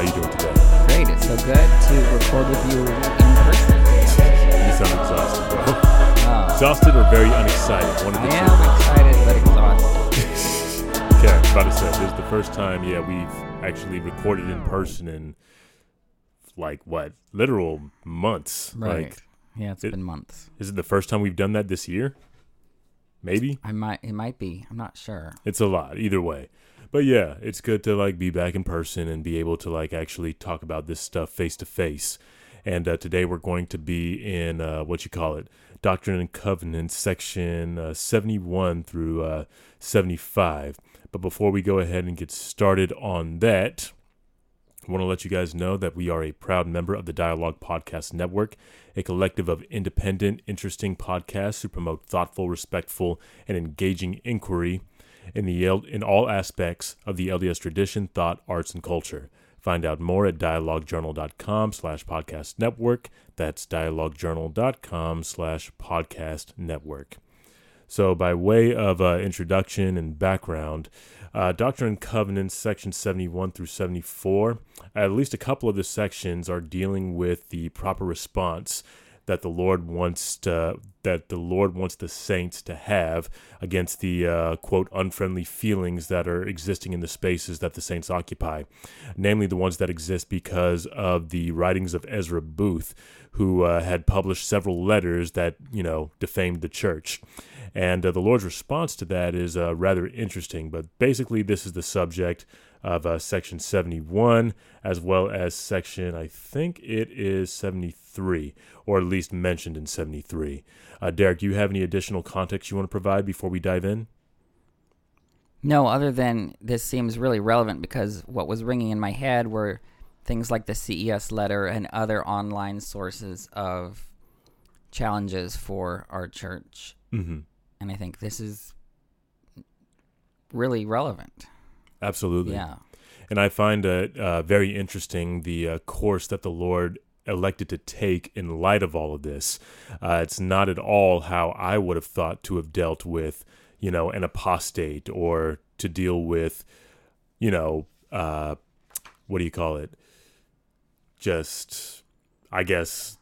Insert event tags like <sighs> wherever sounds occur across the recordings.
How you doing today? Great. It's so good to record with you in person. You sound exhausted, bro. Oh. Exhausted or very unexcited? One of the I two. am excited but exhausted. <laughs> okay, I about to say this is the first time. Yeah, we've actually recorded in person in like what literal months. Right. Like, yeah, it's it, been months. Is it the first time we've done that this year? Maybe. I might. It might be. I'm not sure. It's a lot. Either way. But yeah, it's good to like be back in person and be able to like actually talk about this stuff face to face. And uh, today we're going to be in uh, what you call it, Doctrine and Covenants, section uh, 71 through uh, 75. But before we go ahead and get started on that, I want to let you guys know that we are a proud member of the Dialogue Podcast Network, a collective of independent, interesting podcasts who promote thoughtful, respectful, and engaging inquiry in the in all aspects of the LDS tradition, thought, arts, and culture. Find out more at dialoguejournal.com slash podcast network. That's dialoguejournal.com slash podcast network. So, by way of uh, introduction and background, uh, Doctrine and Covenants, section 71 through 74, at least a couple of the sections are dealing with the proper response that the Lord wants to, that the Lord wants the saints to have against the uh, quote unfriendly feelings that are existing in the spaces that the saints occupy, namely the ones that exist because of the writings of Ezra Booth, who uh, had published several letters that you know defamed the church. And uh, the Lord's response to that is uh, rather interesting. But basically, this is the subject of uh, section 71, as well as section, I think it is 73, or at least mentioned in 73. Uh, Derek, do you have any additional context you want to provide before we dive in? No, other than this seems really relevant because what was ringing in my head were things like the CES letter and other online sources of challenges for our church. Mm-hmm. And I think this is really relevant. Absolutely. Yeah. And I find it uh, very interesting the uh, course that the Lord elected to take in light of all of this. Uh, it's not at all how I would have thought to have dealt with, you know, an apostate or to deal with, you know, uh, what do you call it? Just, I guess,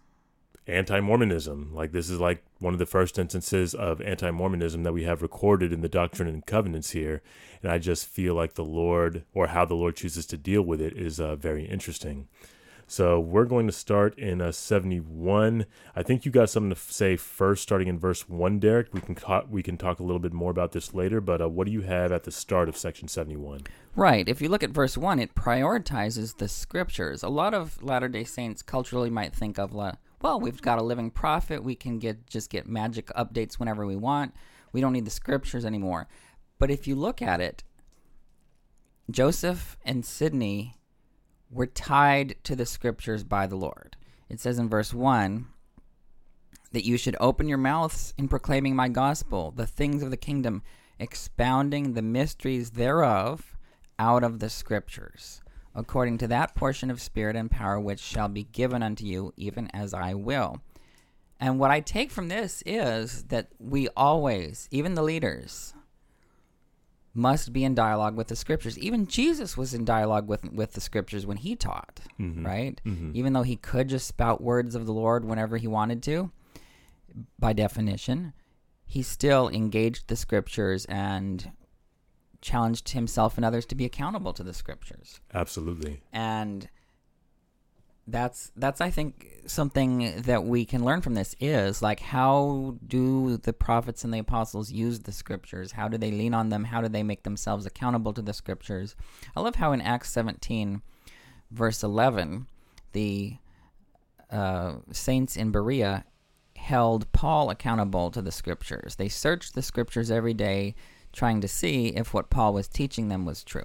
anti Mormonism. Like, this is like one of the first instances of anti Mormonism that we have recorded in the Doctrine and Covenants here. And I just feel like the Lord, or how the Lord chooses to deal with it, is uh, very interesting. So we're going to start in uh, 71. I think you got something to say first, starting in verse 1, Derek. We can, co- we can talk a little bit more about this later, but uh, what do you have at the start of section 71? Right. If you look at verse 1, it prioritizes the scriptures. A lot of Latter day Saints culturally might think of, la- well, we've got a living prophet. We can get just get magic updates whenever we want. We don't need the scriptures anymore. But if you look at it, Joseph and Sidney were tied to the scriptures by the Lord. It says in verse 1 that you should open your mouths in proclaiming my gospel, the things of the kingdom, expounding the mysteries thereof out of the scriptures, according to that portion of spirit and power which shall be given unto you, even as I will. And what I take from this is that we always, even the leaders, must be in dialogue with the scriptures. Even Jesus was in dialogue with with the scriptures when he taught, mm-hmm. right? Mm-hmm. Even though he could just spout words of the Lord whenever he wanted to, by definition, he still engaged the scriptures and challenged himself and others to be accountable to the scriptures. Absolutely. And that's that's I think something that we can learn from this is like how do the prophets and the apostles use the scriptures? How do they lean on them? How do they make themselves accountable to the scriptures? I love how in Acts 17 verse 11 the uh, saints in Berea held Paul accountable to the scriptures. They searched the scriptures every day trying to see if what Paul was teaching them was true.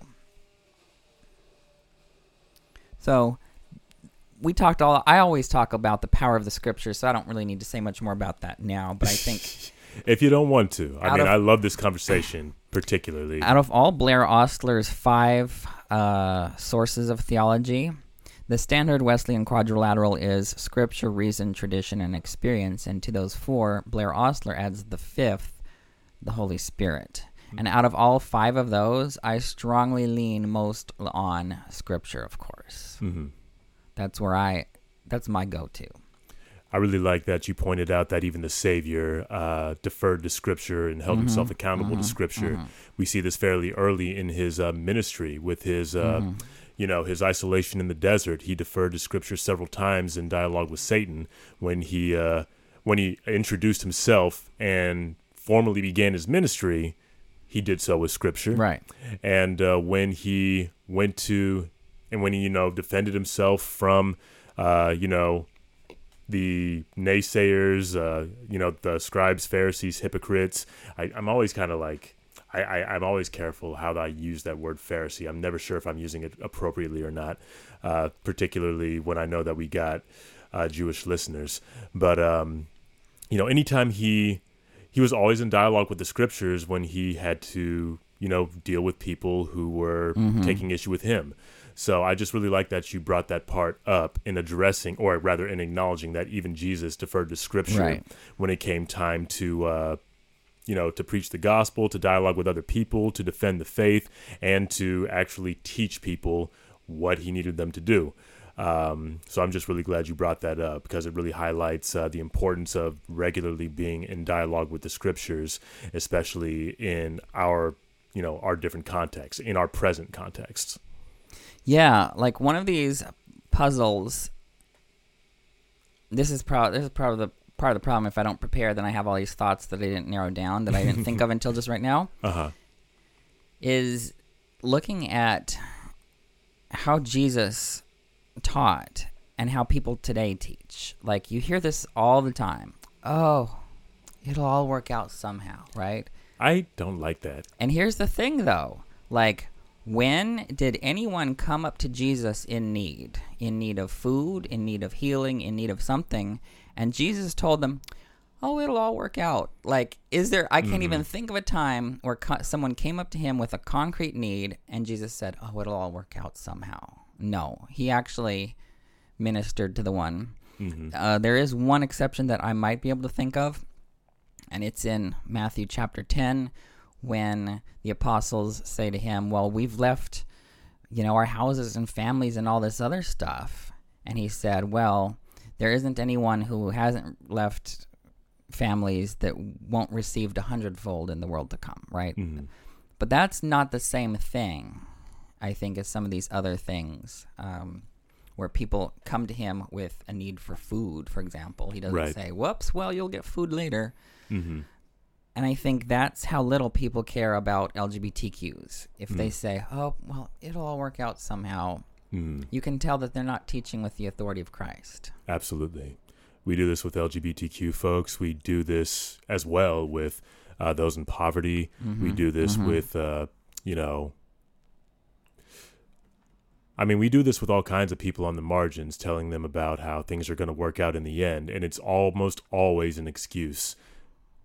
So we talked all I always talk about the power of the scriptures, so I don't really need to say much more about that now, but I think <laughs> If you don't want to, I mean, of- I love this conversation particularly. out of all Blaire Ostler's five uh, sources of theology, the standard Wesleyan quadrilateral is scripture, reason, tradition, and experience. And to those four, Blair Ostler adds the fifth, the Holy Spirit. And out of all five of those, I strongly lean most on scripture, of course. hmm That's where I, that's my go to. I really like that you pointed out that even the Savior uh, deferred to Scripture and held himself accountable to Scripture. We see this fairly early in his uh, ministry with his, uh, you know, his isolation in the desert. He deferred to Scripture several times in dialogue with Satan when he uh, when he introduced himself and formally began his ministry. He did so with Scripture, Right. and uh, when he went to and when he you know defended himself from uh, you know the naysayers uh, you know the scribes pharisees hypocrites I, i'm always kind of like I, I, i'm always careful how i use that word pharisee. I'm never sure if i'm using it appropriately or not uh, particularly when i know that we got uh, jewish listeners. But um, you know anytime he he was always in dialogue with the scriptures when he had to you know deal with people who were taking issue with him. So i just really like that you brought that part up in addressing or rather in acknowledging that even jesus deferred to scripture Right. when it came time to uh you know to preach the gospel to dialogue with other people to defend the faith and to actually teach people what he needed them to do um, so I'm just really glad you brought that up because it really highlights uh, the importance of regularly being in dialogue with the scriptures, especially in our, you know, our different contexts, in our present contexts. Yeah, like one of these puzzles. This is probably this is part of the part of the problem. If I don't prepare, then I have all these thoughts that I didn't narrow down that I didn't think of <laughs> until just right now. Uh huh. Is looking at how Jesus taught and how people today teach. Like you hear this all the time. Oh, it'll all work out somehow, right? I don't like that. And here's the thing, though. Like, when did anyone come up to Jesus in need? In need of food, in need of healing, in need of something? And Jesus told them, Oh, it'll all work out. Like, is there, I can't even mm-hmm. think of a time where co- someone came up to him with a concrete need and Jesus said, Oh, it'll all work out somehow. No, he actually ministered to the one. Uh, there is one exception that I might be able to think of, and it's in Matthew chapter 10 when the apostles say to him, Well, we've left, you know, our houses and families and all this other stuff. And he said, Well, there isn't anyone who hasn't left families that won't receive a hundredfold in the world to come, right? But that's not the same thing, I think, as some of these other things. Um, where people come to him with a need for food, for example. He doesn't Right. say, whoops, well, you'll get food later. Mm-hmm. And I think that's how little people care about LGBTQs. If they say, oh, well, it'll all work out somehow, Mm. you can tell that they're not teaching with the authority of Christ. Absolutely. We do this with LGBTQ folks. We do this as well with uh, those in poverty. We do this with, uh, you know, I mean, we do this with all kinds of people on the margins, telling them about how things are going to work out in the end. And it's almost always an excuse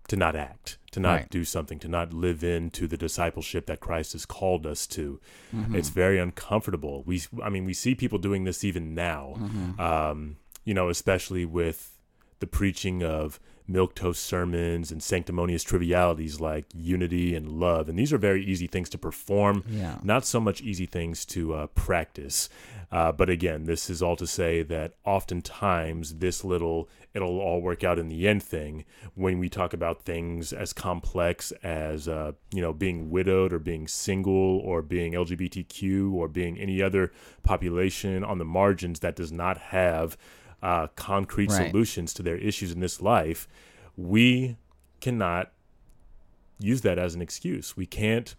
to not act, to not Right. do something, to not live into the discipleship that Christ has called us to. Mm-hmm. It's very uncomfortable. We, I mean, we see people doing this even now, Mm-hmm. um, you know, especially with the preaching of milk toast sermons and sanctimonious trivialities like unity and love. And these are very easy things to perform, Yeah. not so much easy things to uh, practice. Uh, but again, this is all to say that oftentimes this little it'll all work out in the end thing when we talk about things as complex as uh, you know being widowed or being single or being LGBTQ or being any other population on the margins that does not have uh, concrete Right. solutions to their issues in this life, we cannot use that as an excuse. We can't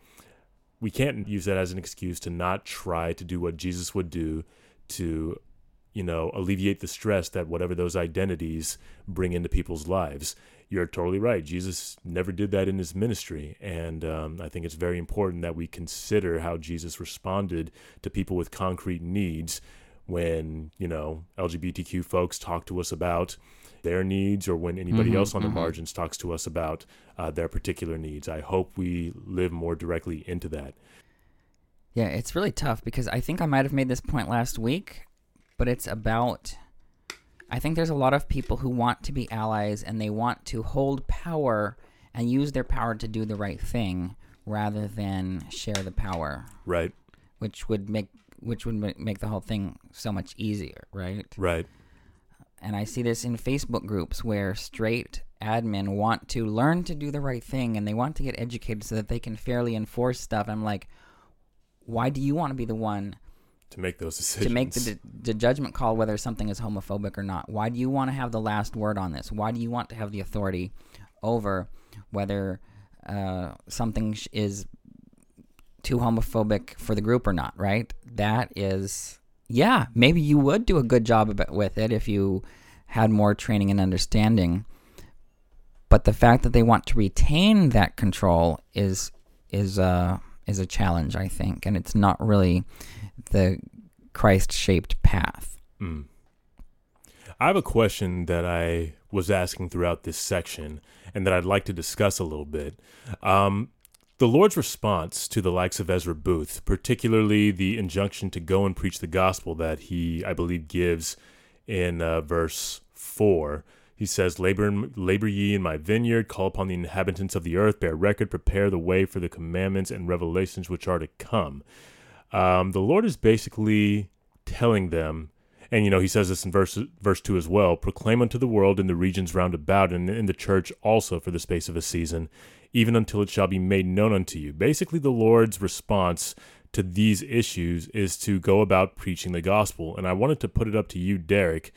we can't use that as an excuse to not try to do what Jesus would do to you know alleviate the stress that whatever those identities bring into people's lives. You're totally right. Jesus never did that in his ministry, and um, I think it's very important that we consider how Jesus responded to people with concrete needs when you know LGBTQ folks talk to us about their needs or when anybody else on the margins talks to us about uh, their particular needs. I hope we live more directly into that. Yeah, it's really tough because I think I might have made this point last week, but it's about. I think there's a lot of people who want to be allies and they want to hold power and use their power to do the right thing rather than share the power, Right, which would make which would make the whole thing so much easier, right? right. and I see this in Facebook groups where straight admin want to learn to do the right thing and they want to get educated so that they can fairly enforce stuff. I'm like, why do you want to be the one to make those decisions? to make the, the judgment call whether something is homophobic or not? Why do you want to have the last word on this? Why do you want to have the authority over whether uh, something is too homophobic for the group or not? Right? That is, yeah, maybe you would do a good job with it if you had more training and understanding. But the fact that they want to retain that control is is uh, is a challenge, I think, and it's not really the Christ shaped path. Mm. I have a question that I was asking throughout this section and that I'd like to discuss a little bit. Um, the Lord's response to the likes of Ezra Booth, particularly the injunction to go and preach the gospel that he, I believe, gives in uh, verse 4, he says, labor, labor ye in my vineyard, call upon the inhabitants of the earth, bear record, prepare the way for the commandments and revelations which are to come. Um, the Lord is basically telling them, and you know, he says this in verse verse two as well: proclaim unto the world in the regions round about, and in the church also for the space of a season, even until it shall be made known unto you. Basically, the Lord's response to these issues is to go about preaching the gospel. And I wanted to put it up to you, Derek.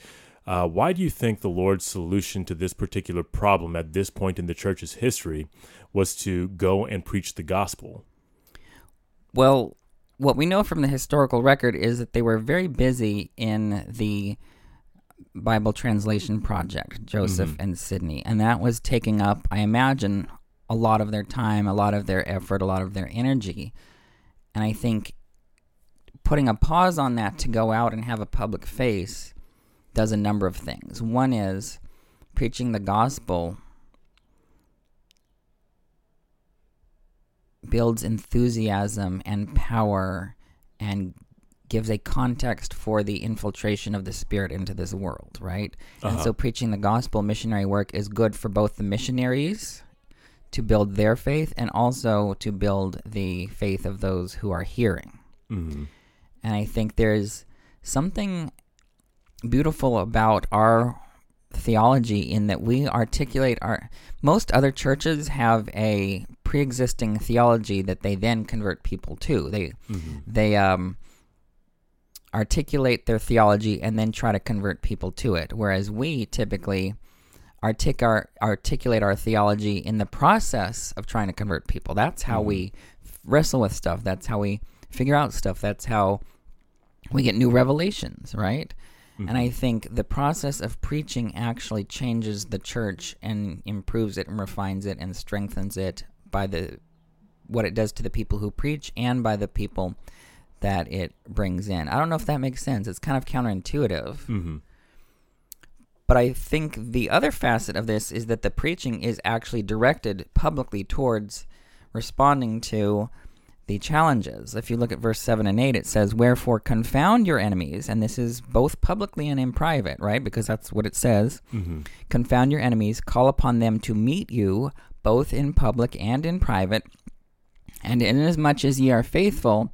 Uh, why do you think the Lord's solution to this particular problem at this point in the church's history was to go and preach the gospel? Well, what we know from the historical record is that they were very busy in the Bible translation project, Joseph Mhm. and Sidney, and that was taking up, I imagine, a lot of their time, a lot of their effort, a lot of their energy. And I think putting a pause on that to go out and have a public face does a number of things. One is preaching the gospel builds enthusiasm and power and gives a context for the infiltration of the spirit into this world, right? And Uh-huh. so preaching the gospel missionary work is good for both the missionaries to build their faith and also to build the faith of those who are hearing. Mhm. And I think there's something beautiful about our theology in that we articulate our most other churches have a pre-existing theology that they then convert people to. They Mhm. they um articulate their theology and then try to convert people to it whereas we typically artic- our, articulate our theology in the process of trying to convert people that's how we wrestle with stuff that's how we figure out stuff that's how we get new revelations right and I think the process of preaching actually changes the church and improves it and refines it and strengthens it by the what it does to the people who preach and by the people that it brings in. I don't know if that makes sense. It's kind of counterintuitive. Mhm. But I think the other facet of this is that the preaching is actually directed publicly towards responding to the challenges. If you look at verse 7 and 8, it says, Wherefore confound your enemies. And this is both publicly and in private, right? Because that's what it says. Mhm. Confound your enemies, call upon them to meet you, both in public and in private. And inasmuch as ye are faithful,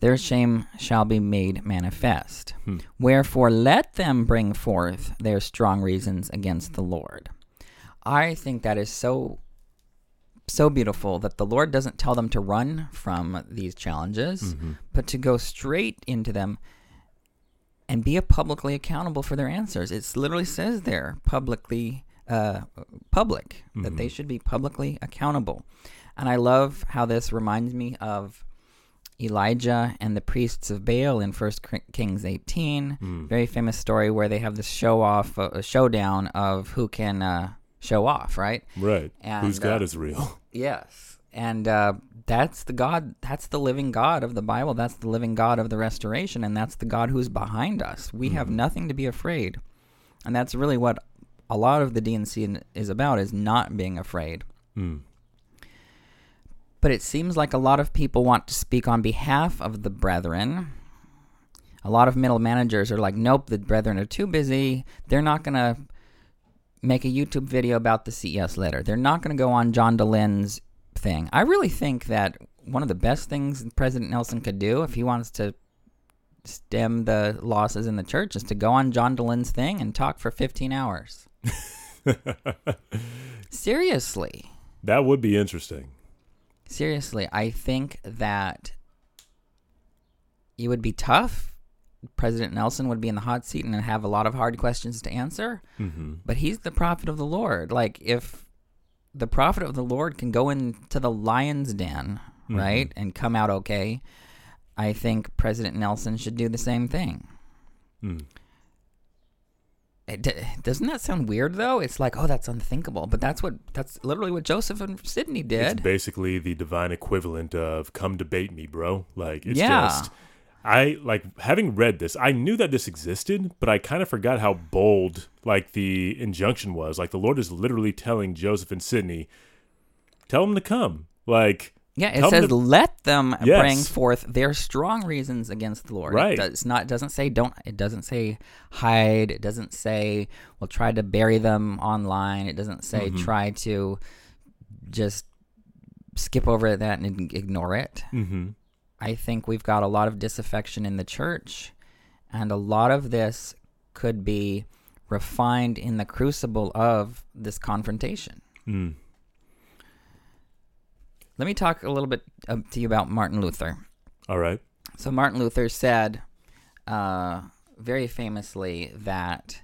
their shame shall be made manifest. Hmm. Wherefore let them bring forth their strong reasons against the Lord. I think that is so so beautiful that the Lord doesn't tell them to run from these challenges, Mhm. but to go straight into them and be publicly accountable for their answers. It literally says there, publicly, uh, public, that they Mhm. should be publicly accountable. And I love how this reminds me of Elijah and the priests of Baal in First Kings 18. Mm. Very famous story where they have this show off, uh, a showdown of who can uh, show off, right? Right. And, Whose God uh, is real? <laughs> Yes. And uh, that's the God, that's the living God of the Bible. That's the living God of the restoration. And that's the God who's behind us. We have Mhm. nothing to be afraid. And that's really what a lot of the DNC is about is not being afraid. Mm. But it seems like a lot of people want to speak on behalf of the brethren. A lot of middle managers are like, nope, the brethren are too busy. They're not going to make a YouTube video about the CES letter. They're not going to go on John Dehlin's thing. I really think that one of the best things President Nelson could do if he wants to stem the losses in the church is to go on John Dehlin's thing and talk for 15 hours. <laughs> Seriously. That would be interesting. Seriously, I think that it would be tough. President Nelson would be in the hot seat and have a lot of hard questions to answer. Mm-hmm. But he's the prophet of the Lord. Like, if the prophet of the Lord can go into the lion's den, Mhm. right, and come out okay, I think President Nelson should do the same thing. Mm. D- doesn't that sound weird though? It's like, oh, that's unthinkable, but that's what that's literally what Joseph and Sidney It's did. basically the divine equivalent of "come debate me, bro." Like it's Yeah. just. I like having read this. I knew that this existed, but I kind of forgot how bold like the injunction was. Like the Lord is literally telling Joseph and Sidney, "Tell them to come." Like Yeah, it Tell them says to- let them Yes. bring forth their strong reasons against the Lord. Right. It does not it doesn't say don't it doesn't say hide. It doesn't say well try to bury them online. It doesn't say Mhm. try to just skip over that and ignore it. mm-hmm. I think we've got a lot of disaffection in the church, and a lot of this could be refined in the crucible of this confrontation. mm. Let me talk a little bit uh, to you about Martin Luther. All right. So, Martin Luther said uh, very famously that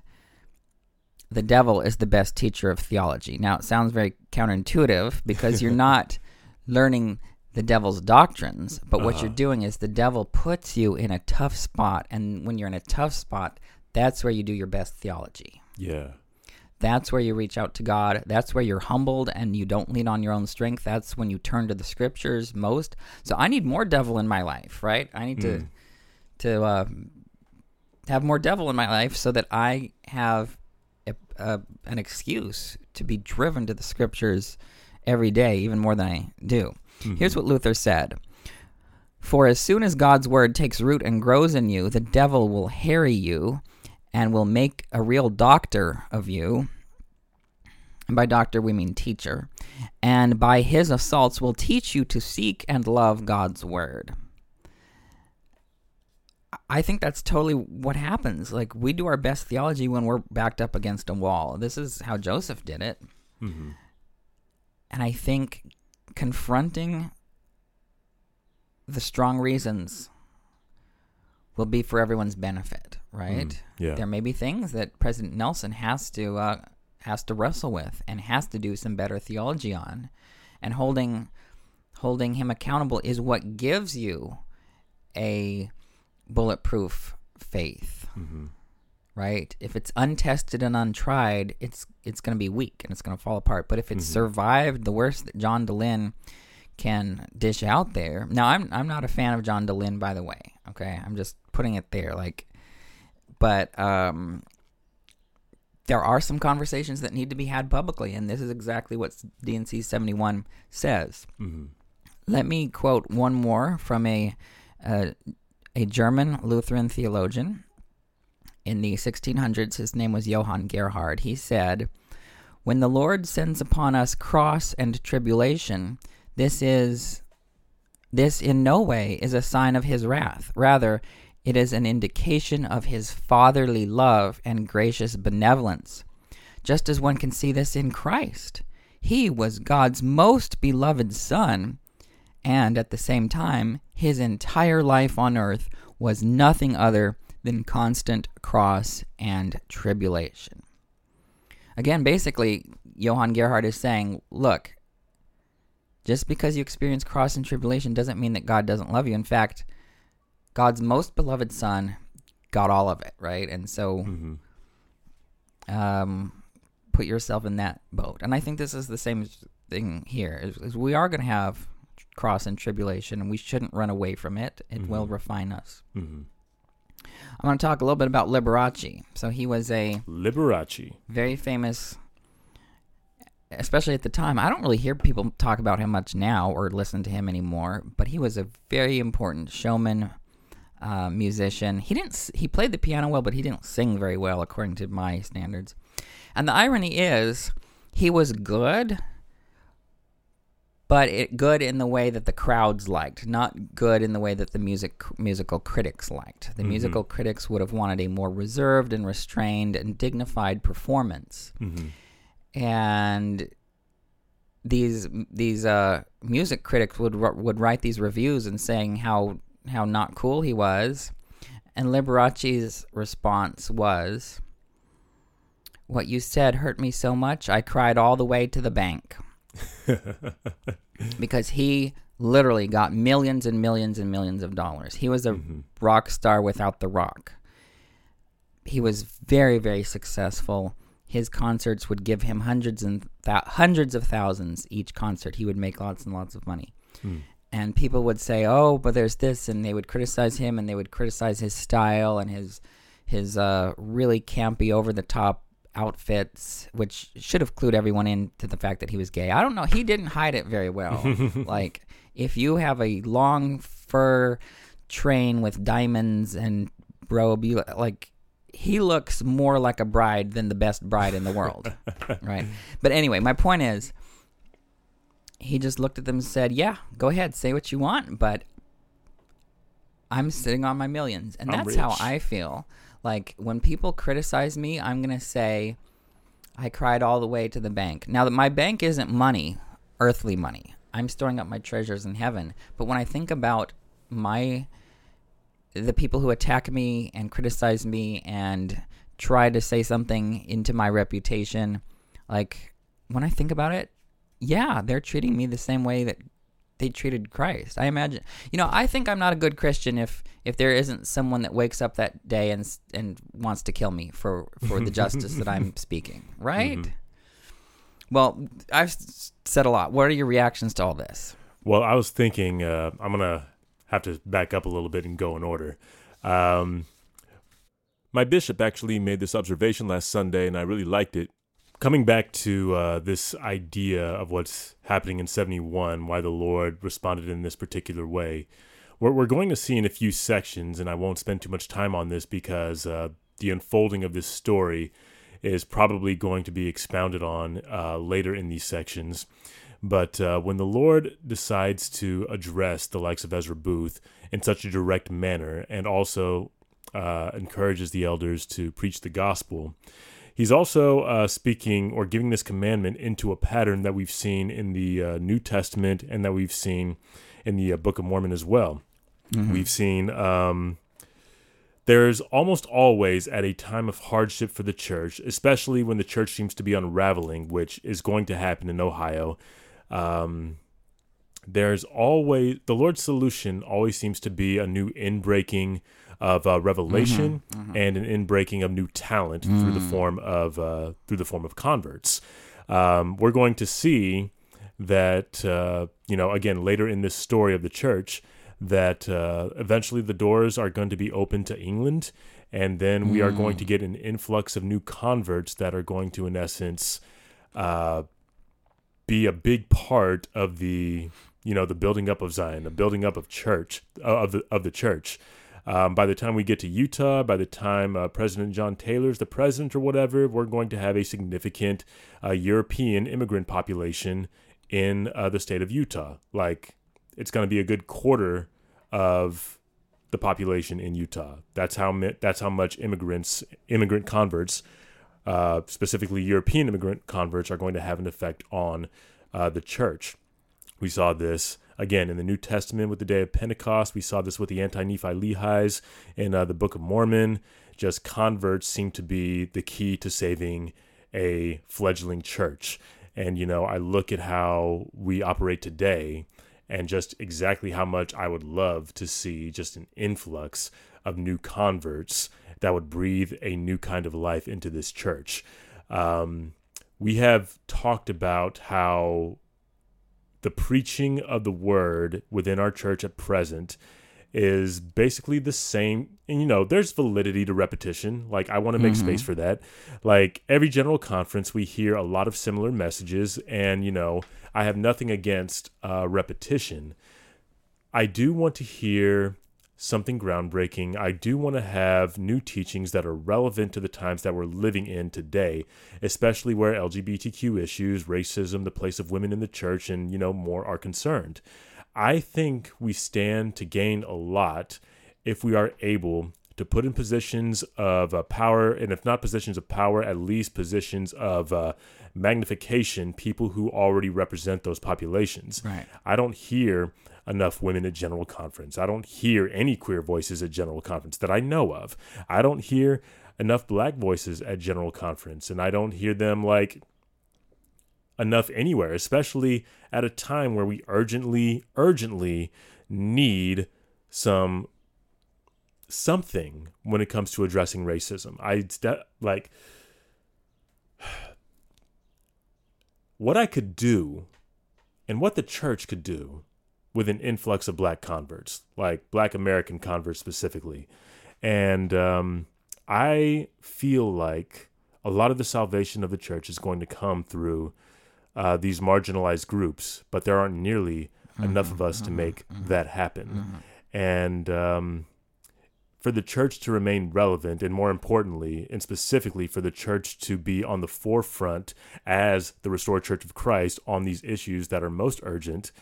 the devil is the best teacher of theology. Now, it sounds very counterintuitive because you're <laughs> not learning the devil's doctrines, but what you're Uh-huh. doing is the devil puts you in a tough spot. And when you're in a tough spot, that's where you do your best theology. Yeah. That's where you reach out to God. That's where you're humbled and you don't lean on your own strength. That's when you turn to the scriptures most. So I need more devil in my life, right? I need to Mm. to uh, have more devil in my life so that I have a, a, an excuse to be driven to the scriptures every day, even more than I do. Mhm. Here's what Luther said. For as soon as God's word takes root and grows in you, the devil will harry you and will make a real doctor of you. And by doctor, we mean teacher. And by his assaults, will teach you to seek and love God's word. I think that's totally what happens. Like, we do our best theology when we're backed up against a wall. This is how Joseph did it. Mhm. And I think confronting the strong reasons will be for everyone's benefit, right? Mm. Yeah. There may be things that President Nelson has to uh, has to wrestle with and has to do some better theology on, and holding holding him accountable is what gives you a bulletproof faith, Mhm. right? If it's untested and untried, it's it's going to be weak and it's going to fall apart. But if it's Mhm. survived the worst that John Dehlin can dish out there. Now, I'm I'm not a fan of John Dehlin, by the way. Okay, I'm just putting it there, like, but um, there are some conversations that need to be had publicly, and this is exactly what DNC 71 says. Mhm. Let me quote one more from a uh, a German Lutheran theologian in the 1600s. His name was Johann Gerhard. He said, "When the Lord sends upon us cross and tribulation, this is this in no way is a sign of his wrath. Rather, it is an indication of his fatherly love and gracious benevolence. Just as one can see this in Christ. He was God's most beloved son." and at the same time, his entire life on earth was nothing other than constant cross and tribulation. Again, basically, Johann Gerhard is saying, look, just because you experience cross and tribulation doesn't mean that God doesn't love you. In fact, God's most beloved son got all of it, right? And so Mhm. um, put yourself in that boat. And I think this is the same thing here. Is, is we are going to have cross and tribulation, and we shouldn't run away from it. It will Mhm. refine us. Mhm. I'm going to talk a little bit about Liberace. So he was a Liberace. very famous, especially at the time. I don't really hear people talk about him much now or listen to him anymore. But he was a very important showman, uh, musician. He didn't. He played the piano well, but he didn't sing very well according to my standards. And the irony is, he was good, but it good in the way that the crowds liked, not good in the way that the music musical critics liked. The Mhm. musical critics would have wanted a more reserved and restrained and dignified performance. hmm And these these uh, music critics would would write these reviews and saying how how not cool he was, and Liberace's response was, "What you said hurt me so much, I cried all the way to the bank." <laughs> because he literally got millions and millions and millions of dollars. He was a Mhm. rock star without the rock. He was very, very successful. His concerts would give him hundreds and thou- hundreds of thousands each concert. He would make lots and lots of money. Mm. And people would say, "Oh, but there's this," and they would criticize him, and they would criticize his style and his his uh, really campy, over the top outfits, which should have clued everyone in to the fact that he was gay. I don't know. He didn't hide it very well. <laughs> like if you have a long fur train with diamonds and robe, you like he looks more like a bride than the best bride in the world, <laughs> right? But anyway, my point is, he just looked at them and said, "Yeah, go ahead, say what you want, but I'm sitting on my millions, and I'm that's how. I feel. Like when people criticize me, I'm gonna say." I cried all the way to the bank. Now that my bank isn't money, earthly money. I'm storing up my treasures in heaven. But when I think about my the people who attack me and criticize me and try to say something into my reputation, like when I think about it, yeah, they're treating me the same way that they treated Christ. I imagine. You know, I think I'm not a good Christian if if there isn't someone that wakes up that day and and wants to kill me for for the justice that I'm <laughs> speaking, right? Mhm. Well, I've said a lot. What are your reactions to all this? Well, I was thinking uh, I'm gonna have to back up a little bit and go in order. Um, my bishop actually made this observation last Sunday, and I really liked it. Coming back to uh, this idea of what's happening in 71, why the Lord responded in this particular way, we're, we're going to see in a few sections, and I won't spend too much time on this because uh, the unfolding of this story is probably going to be expounded on uh, later in these sections. But uh, when the Lord decides to address the likes of Ezra Booth in such a direct manner and also uh, encourages the elders to preach the gospel, he's also uh, speaking or giving this commandment into a pattern that we've seen in the uh, New Testament and that we've seen in the uh, Book of Mormon as well. We've seen um, there's almost always at a time of hardship for the church, especially when the church seems to be unraveling, which is going to happen in Ohio. Um, there's always the Lord's solution always seems to be a new inbreaking of uh, revelation and an inbreaking of new talent through the form of uh, through the form of converts. Um, we're going to see that uh, you know again later in this story of the church that uh, eventually the doors are going to be open to England, and then we are going to get an influx of new converts that are going to, in essence, uh, be a big part of the you know the building up of Zion, the building up of church uh, of the of the church. Um, by the time we get to Utah, by the time uh, President John Taylor's the president or whatever, we're going to have a significant uh, European immigrant population in uh, the state of Utah. Like it's going to be a good quarter of the population in Utah. That's how that's how much immigrants, immigrant converts, uh, specifically European immigrant converts, are going to have an effect on uh, the church. We saw this again in the New Testament with the day of Pentecost. We saw this with the anti Nephi Lehi's in uh, the Book of Mormon. Just converts seem to be the key to saving a fledgling church. And, you know, I look at how we operate today and just exactly how much I would love to see just an influx of new converts that would breathe a new kind of life into this church. Um, we have talked about how the preaching of the word within our church at present is basically the same. And you know there's validity to repetition. Like i want to make space for that. Like every general conference we hear a lot of similar messages. And you know i have nothing against uh, repetition. I do want to hear something groundbreaking. I do want to have new teachings that are relevant to the times that we're living in today, especially where LGBTQ issues, racism, the place of women in the church, and, you know, more are concerned. I think we stand to gain a lot if we are able to put in positions of uh, power, and if not positions of power, at least positions of uh, magnification, people who already represent those populations. Right. I don't hear enough women at General Conference. I don't hear any queer voices at General Conference that I know of. I don't hear enough black voices at General Conference, and I don't hear them like enough anywhere, especially at a time where we urgently, urgently need some something when it comes to addressing racism. I like <sighs> what I could do and what the church could do with an influx of black converts, like black American converts specifically. And um, I feel like a lot of the salvation of the church is going to come through uh, these marginalized groups, but there aren't nearly mm-hmm, enough of us mm-hmm, to make mm-hmm, that happen. Mm-hmm. And um, for the church to remain relevant, and more importantly, and specifically for the church to be on the forefront as the restored church of Christ on these issues that are most urgent,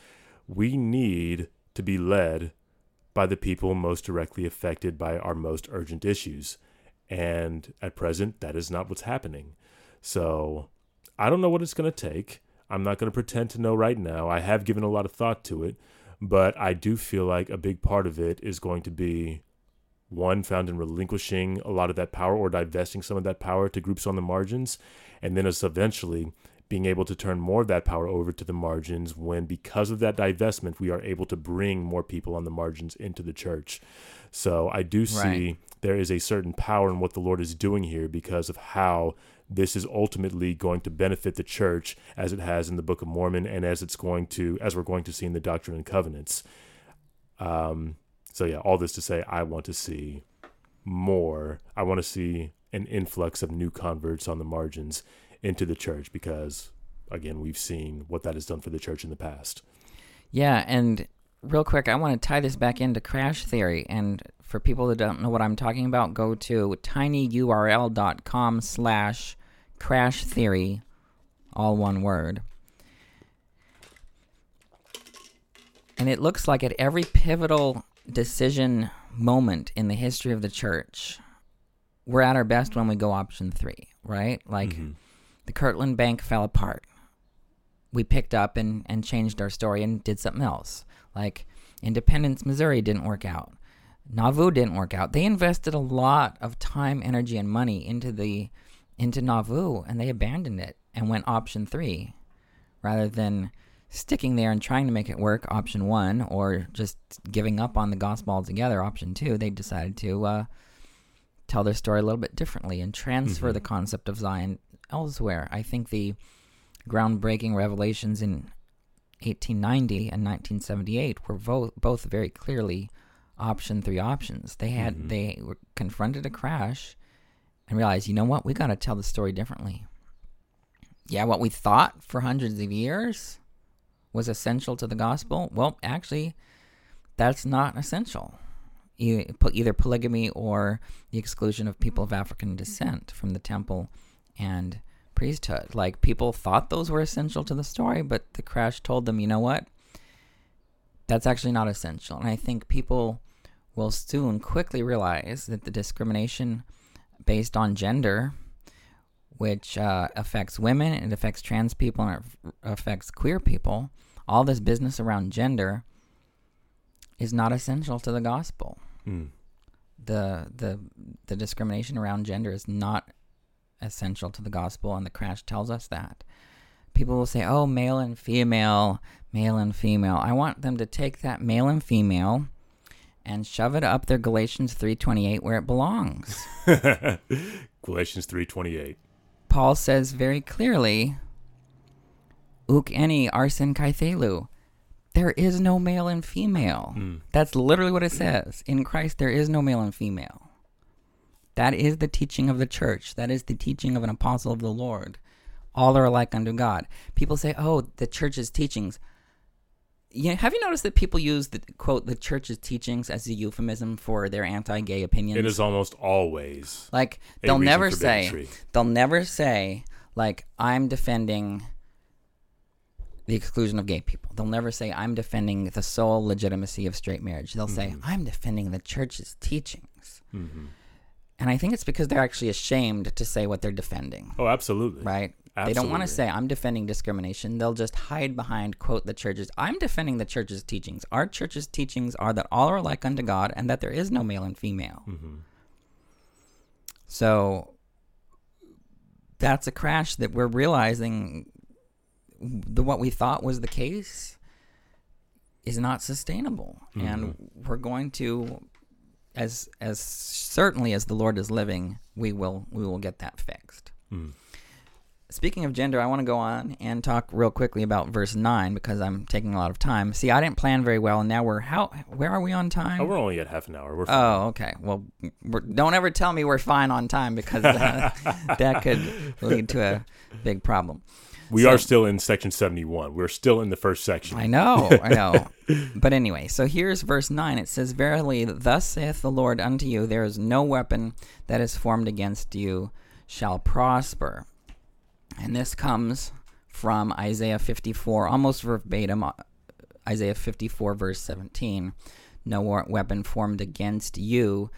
we need to be led by the people most directly affected by our most urgent issues. And at present, that is not what's happening. So I don't know what it's going to take. I'm not going to pretend to know right now. I have given a lot of thought to it, but I do feel like a big part of it is going to be one found in relinquishing a lot of that power or divesting some of that power to groups on the margins, and then us eventually being able to turn more of that power over to the margins when, because of that divestment, we are able to bring more people on the margins into the church. So I do see right. there is a certain power in what the Lord is doing here because of how this is ultimately going to benefit the church as it has in the Book of Mormon and as it's going to, as we're going to see in the Doctrine and Covenants. Um, so yeah, all this to say, I want to see more. I want to see an influx of new converts on the margins into the church because, again, we've seen what that has done for the church in the past. Yeah, and real quick, I want to tie this back into crash theory. And for people that don't know what I'm talking about, go to tinyurl.com slash crash theory, all one word. And it looks like at every pivotal decision moment in the history of the church, we're at our best when we go option three, right? Like mm-hmm. The Kirtland Bank fell apart. We picked up and, and changed our story and did something else. Like Independence, Missouri didn't work out. Nauvoo didn't work out. They invested a lot of time, energy, and money into the into Nauvoo, and they abandoned it and went option three, rather than sticking there and trying to make it work, option one, or just giving up on the gospel altogether, option two, they decided to uh, tell their story a little bit differently and transfer mm-hmm. the concept of Zion elsewhere. I think the groundbreaking revelations in 1890 and 1978 were vo- both very clearly option three options. They had mm-hmm. they were confronted a crash and realized, you know what, we got to tell the story differently. Yeah, what we thought for hundreds of years was essential to the gospel? Well, actually, that's not essential. Either polygamy or the exclusion of people of African descent from the temple and priesthood. Like people thought those were essential to the story, but the crash told them, you know what? That's actually not essential. And I think people will soon quickly realize that the discrimination based on gender which uh, affects women, it affects trans people, and it affects queer people. All this business around gender is not essential to the gospel. Mm. The the the discrimination around gender is not essential to the gospel, and the crash tells us that. People will say, "Oh, male and female, male and female." I want them to take that male and female and shove it up their Galatians 3:28 where it belongs. <laughs> Galatians 3:28. Paul says very clearly, Uk eni arsen kaithelu. There is no male and female. Mm. That's literally what it says. In Christ, there is no male and female. That is the teaching of the church. That is the teaching of an apostle of the Lord. All are alike unto God. People say, oh, the church's teachings. yeah, have you noticed that people use the quote the church's teachings as a euphemism for their anti-gay opinions? It is almost always like they'll never say bigotry. they'll never say like I'm defending the exclusion of gay people. They'll never say I'm defending the sole legitimacy of straight marriage. They'll say Mm-hmm. I'm defending the church's teachings. And I think it's because they're actually ashamed to say what they're defending, Oh, absolutely. right? They don't want to say I'm defending discrimination. They'll just hide behind quote the churches. I'm defending the church's teachings. Our church's teachings are that all are like unto God and that there is no male and female. Mm-hmm. So that's a crash that we're realizing the what we thought was the case is not sustainable and we're going to as as certainly as the lord is living we will we will get that fixed speaking of gender i want to go on and talk real quickly about verse 9 because i'm taking a lot of time see i didn't plan very well and now we're how where are we on time Oh, we're only at half an hour. We're fine. Oh, okay. Well, we're, don't ever tell me we're fine on time because uh, <laughs> that could lead to a big problem. We so- are still in section 71. We're still in the first section. I know, I <laughs> know. But anyway, so here's verse 9. It says, Verily, thus saith the Lord unto you, there is no weapon that is formed against you shall prosper. And this comes from Isaiah 54, almost verbatim, uh, Isaiah 54, verse 17. No weapon formed against you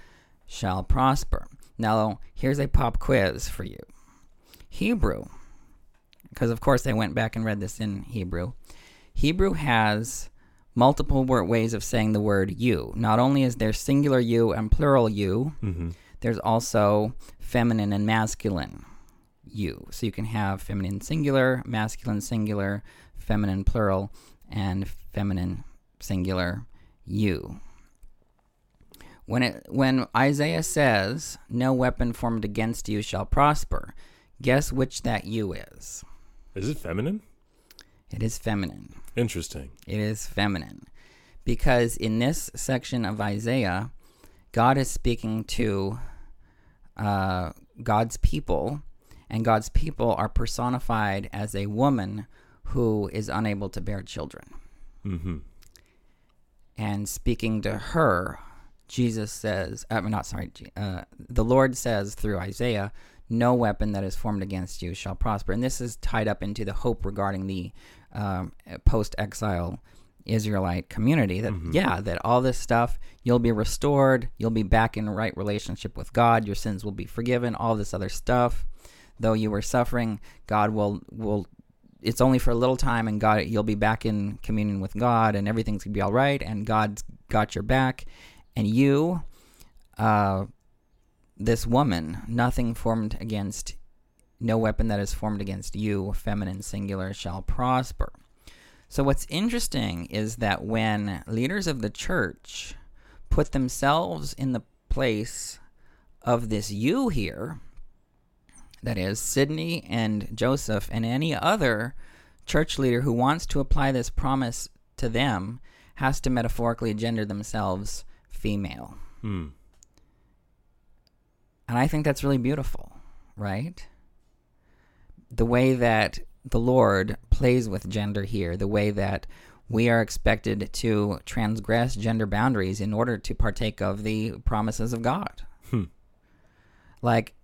shall prosper. Now, here's a pop quiz for you Hebrew, because of course I went back and read this in Hebrew. Hebrew has multiple word ways of saying the word you. Not only is there singular you and plural you, Mm-hmm. there's also feminine and masculine you. So you can have feminine singular, masculine singular, feminine plural, and feminine singular you. When it when Isaiah says, "No weapon formed against you shall prosper," guess which that you is? Is it feminine? It is feminine. Interesting. It is feminine. Because in this section of Isaiah, God is speaking to uh, God's people, and God's people are personified as a woman who is unable to bear children. Mm-hmm. And speaking to her, Jesus says, uh, not sorry, uh, the Lord says through Isaiah, no weapon that is formed against you shall prosper. And this is tied up into the hope regarding the um, post exile Israelite community that, yeah, that all this stuff, you'll be restored, you'll be back in right relationship with God, your sins will be forgiven, all this other stuff. Though you were suffering, God will, will it's only for a little time and God you'll be back in communion with God and everything's gonna be all right and God's got your back and you uh this woman nothing formed against no weapon that is formed against you feminine singular shall prosper so what's interesting is that when leaders of the church put themselves in the place of this you here that is Sidney and Joseph and any other church leader who wants to apply this promise to them has to metaphorically gender themselves female. Hmm. And I think that's really beautiful, right? The way that the Lord plays with gender here, the way that we are expected to transgress gender boundaries in order to partake of the promises of God. Hmm. Like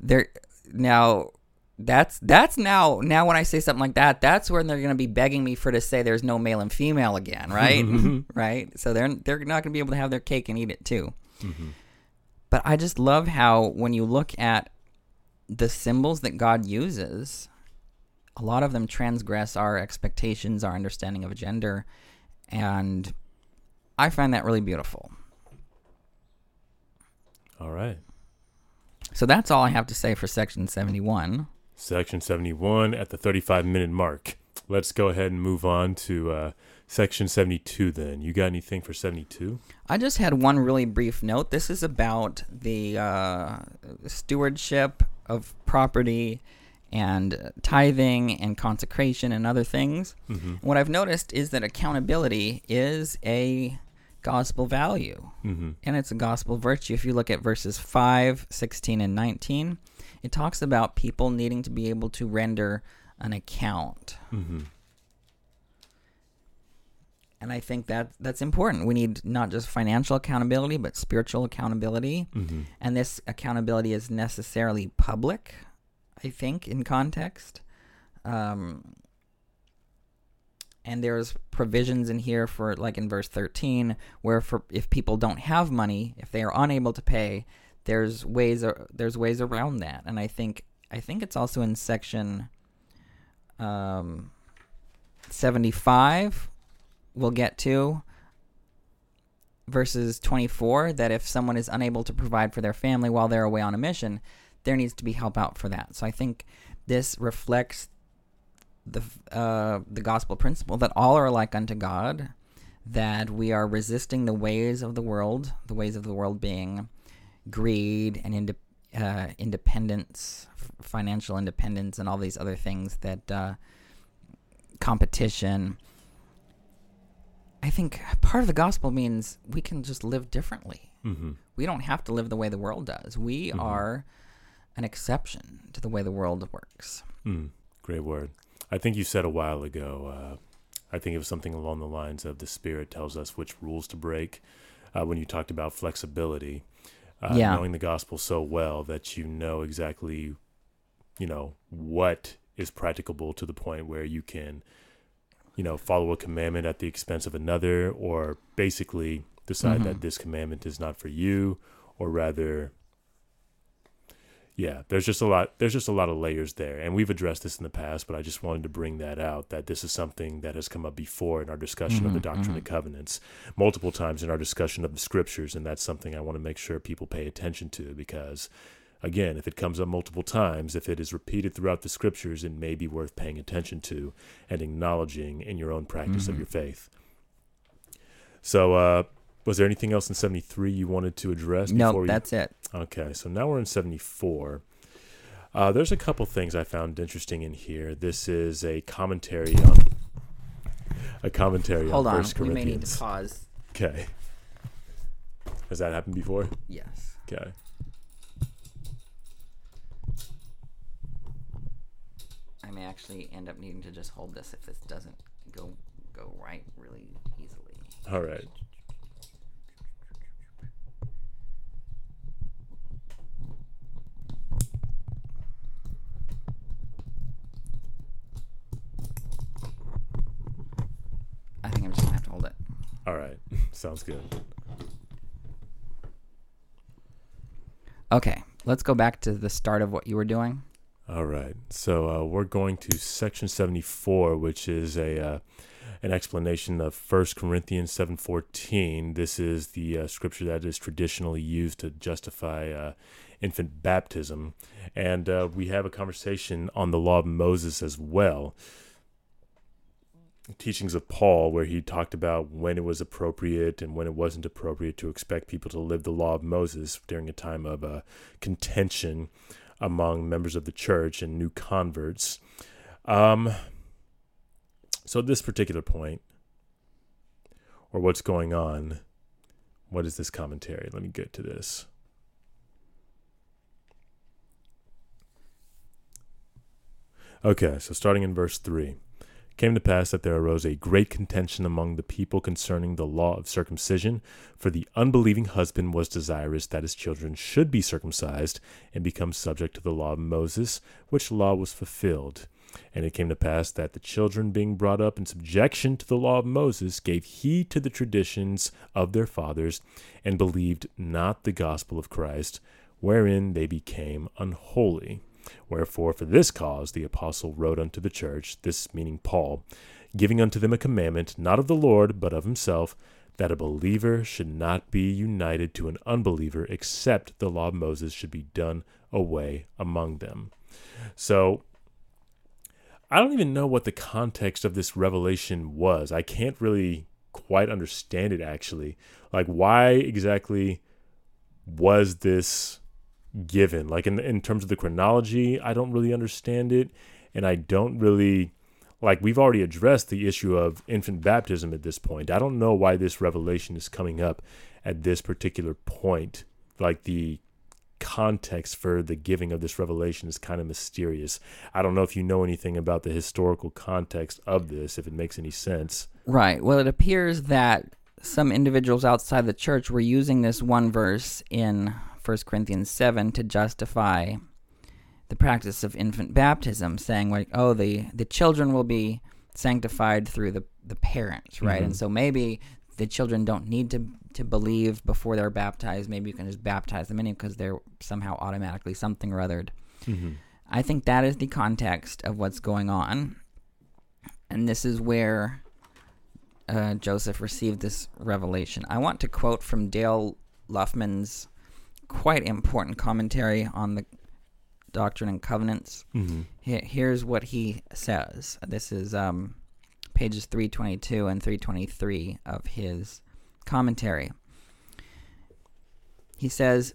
there now that's that's now now when I say something like that, that's when they're going to be begging me for to say there's no male and female again, right? <laughs> right? So they're they're not going to be able to have their cake and eat it too. But I just love how when you look at the symbols that God uses, a lot of them transgress our expectations, our understanding of gender, and I find that really beautiful. All right. So that's all I have to say for section 71. Section 71 at the 35 minute mark. Let's go ahead and move on to uh, section 72 then. You got anything for 72? I just had one really brief note. This is about the uh, stewardship of property and tithing and consecration and other things. Mm-hmm. What I've noticed is that accountability is a gospel value Mm-hmm. and it's a gospel virtue. If you look at verses 5, 16, and 19, it talks about people needing to be able to render an account. Mm-hmm. And I think that that's important. We need not just financial accountability, but spiritual accountability. Mm-hmm. And this accountability is necessarily public, I think, in context. Um, and there's provisions in here for, like in verse 13, where for if people don't have money, if they are unable to pay, there's ways there's ways around that. And I think I think it's also in section um, 75 we'll get to verses 24 that if someone is unable to provide for their family while they're away on a mission, there needs to be help out for that. So I think this reflects the uh, the gospel principle that all are alike unto God, that we are resisting the ways of the world, the ways of the world being greed and inde- uh, independence, financial independence, and all these other things that uh, competition. I think part of the gospel means we can just live differently. Mm-hmm. We don't have to live the way the world does. We Mhm. are an exception to the way the world works. Mm, great word. I think you said a while ago. Uh, I think it was something along the lines of the Spirit tells us which rules to break. Uh, when you talked about flexibility, uh, Yeah. knowing the gospel so well that you know exactly, you know, what is practicable to the point where you can, you know, follow a commandment at the expense of another, or basically decide Mhm. that this commandment is not for you, or rather yeah there's just a lot there's just a lot of layers there and we've addressed this in the past but i just wanted to bring that out that this is something that has come up before in our discussion of the Mhm, doctrine mhm. and covenants multiple times in our discussion of the scriptures and that's something i want to make sure people pay attention to because again if it comes up multiple times if it is repeated throughout the scriptures it may be worth paying attention to and acknowledging in your own practice of Mhm. your faith so uh was there anything else in 73 you wanted to address before Nope, we that's it. Okay, so now we're in 74. Uh, there's a couple things I found interesting in here. This is a commentary on a commentary Hold on on, First we may need Corinthians. to pause. Okay. Has that happened before? Yes. Okay. May actually end up needing to just hold this if this doesn't go go right really easily. All right. I think I'm just gonna have to hold it. All right. <laughs> Sounds good. Okay, let's go back to the start of what you were doing. All right. So uh, we're going to section 74, which is a uh, an explanation of 1 Corinthians 7:14. This is the uh, scripture that is traditionally used to justify uh, infant baptism, and uh, we have a conversation on the law of Moses as well. Teachings of Paul, where he talked about when it was appropriate and when it wasn't appropriate to expect people to live the law of Moses during a time of uh, contention among members of the church and new converts. Um, so, this particular point, or what's going on, what is this commentary? Let me get to this. Okay, so starting in verse 3. Came to pass that there arose a great contention among the people concerning the law of circumcision, for the unbelieving husband was desirous that his children should be circumcised and become subject to the law of Moses, which law was fulfilled. And it came to pass that the children, being brought up in subjection to the law of Moses, gave heed to the traditions of their fathers, and believed not the gospel of Christ, wherein they became unholy. Wherefore, for this cause, the apostle wrote unto the church, this meaning Paul, giving unto them a commandment, not of the Lord, but of himself, that a believer should not be united to an unbeliever, except the law of Moses should be done away among them. So, I don't even know what the context of this revelation was. I can't really quite understand it, actually. Like, why exactly was this given like in in terms of the chronology i don't really understand it and i don't really like we've already addressed the issue of infant baptism at this point i don't know why this revelation is coming up at this particular point like the context for the giving of this revelation is kind of mysterious. I don't know if you know anything about the historical context of this, if it makes any sense. Right. Well, it appears that some individuals outside the church were using this one verse in 1 Corinthians 7 to justify the practice of infant baptism, saying like, "Oh, the the children will be sanctified through the the parents, right?" Mhm. And so maybe the children don't need to to believe before they're baptized. Maybe you can just baptize them in because they're somehow automatically something or othered. Mm-hmm. I think that is the context of what's going on. And this is where uh, Joseph received this revelation. I want to quote from Dale Luffman's quite important commentary on the Doctrine and Covenants. Mm-hmm. He- Here's what he says. This is um, pages 322 and 323 of his commentary. He says,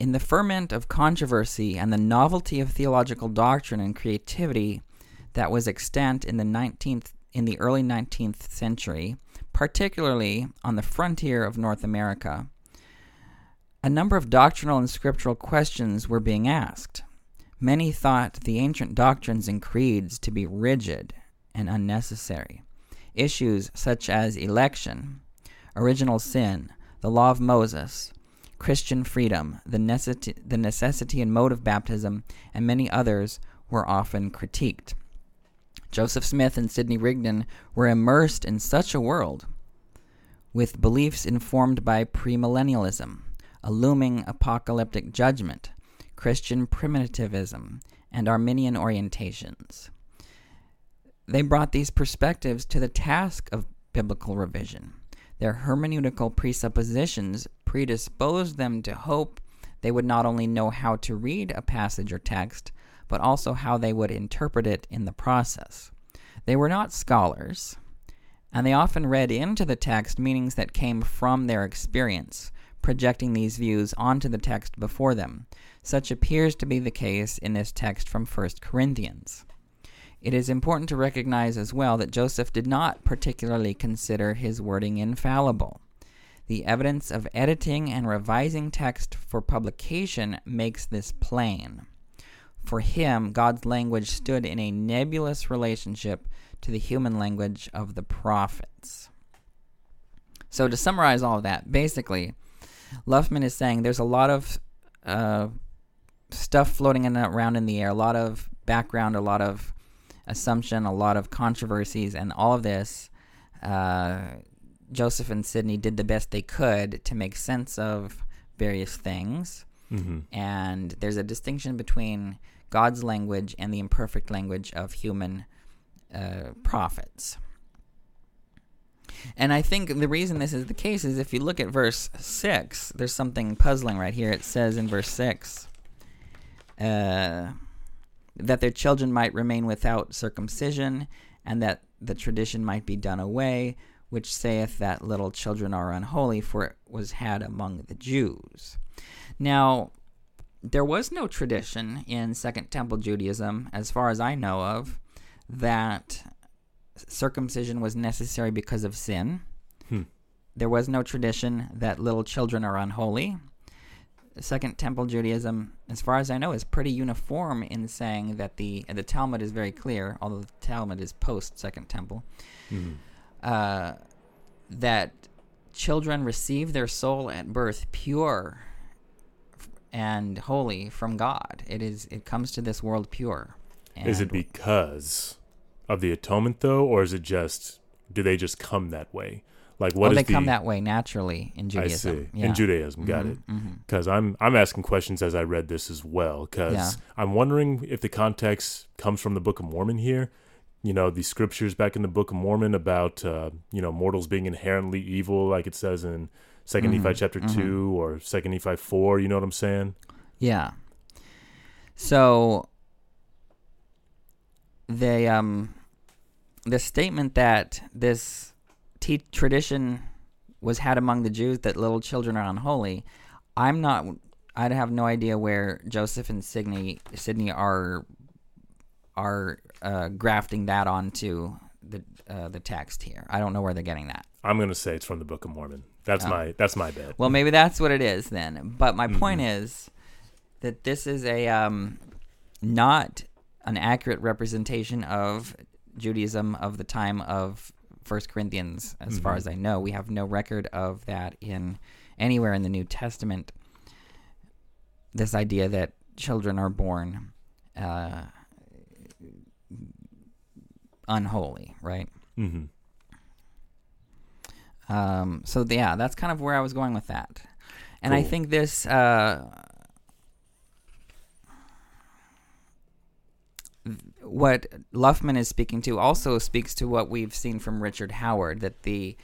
In the ferment of controversy and the novelty of theological doctrine and creativity that was extant in the 19th in the early 19th century, particularly on the frontier of North America, a number of doctrinal and scriptural questions were being asked. Many thought the ancient doctrines and creeds to be rigid and unnecessary. Issues such as election, original sin, the law of Moses, Christian freedom, the necessity, the necessity and mode of baptism, and many others were often critiqued. Joseph Smith and Sidney Rigdon were immersed in such a world, with beliefs informed by premillennialism, a looming apocalyptic judgment, Christian primitivism, and Arminian orientations. They brought these perspectives to the task of biblical revision. Their hermeneutical presuppositions predisposed them to hope they would not only know how to read a passage or text, but also how they would interpret it in the process. They were not scholars, and they often read into the text meanings that came from their experience, projecting these views onto the text before them. Such appears to be the case in this text from 1 Corinthians. It is important to recognize as well that Joseph did not particularly consider his wording infallible. The evidence of editing and revising text for publication makes this plain. For him, God's language stood in a nebulous relationship to the human language of the prophets. So, to summarize all of that, basically, Luffman is saying there's a lot of uh, stuff floating in, around in the air, a lot of background, a lot of assumption, a lot of controversies, and all of this. Uh, Joseph and Sidney did the best they could to make sense of various things. Mm-hmm. And there's a distinction between God's language and the imperfect language of human uh, prophets. And I think the reason this is the case is if you look at verse 6, there's something puzzling right here. It says in verse 6 uh, that their children might remain without circumcision, and that the tradition might be done away, which saith that little children are unholy, for it was had among the Jews. Now, there was no tradition in Second Temple Judaism, as far as I know of, that circumcision was necessary because of sin. Hmm. There was no tradition that little children are unholy. Second Temple Judaism, as far as I know, is pretty uniform in saying that the the Talmud is very clear, although the Talmud is post Second Temple, Mm-hmm. uh, that children receive their soul at birth pure and holy from God. It is it comes to this world pure. Is it because of the atonement though, or is it just do they just come that way? Like what is they the come that way naturally in Judaism. see in Judaism, got it. Because I'm I'm asking questions as I read this as well. Because Yeah. I'm wondering if the context comes from the Book of Mormon here. You know, the scriptures back in the Book of Mormon about uh, you know mortals being inherently evil, like it says in 2nd Mhm, Nephi chapter mhm. two or Second Nephi four. You know what I'm saying? Yeah. So the um the statement that this te- tradition was had among the Jews that little children are unholy, I'm not. I have no idea where Joseph and Sidney Sidney are are uh, grafting that onto the uh, the text here. I don't know where they're getting that. I'm gonna say it's from the Book of Mormon That's Oh. my that's my bet. Well, maybe that's what it is then. But my point Mhm. is that this is a um, not an accurate representation of Judaism of the time of First Corinthians, as far Mhm. as I know. We have no record of that in anywhere in the New Testament. This idea that children are born uh, unholy, right? hmm Um, so yeah, that's kind of where I was going with that, and I think this uh, th- what Luffman is speaking to also speaks to what we've seen from Richard Howard that the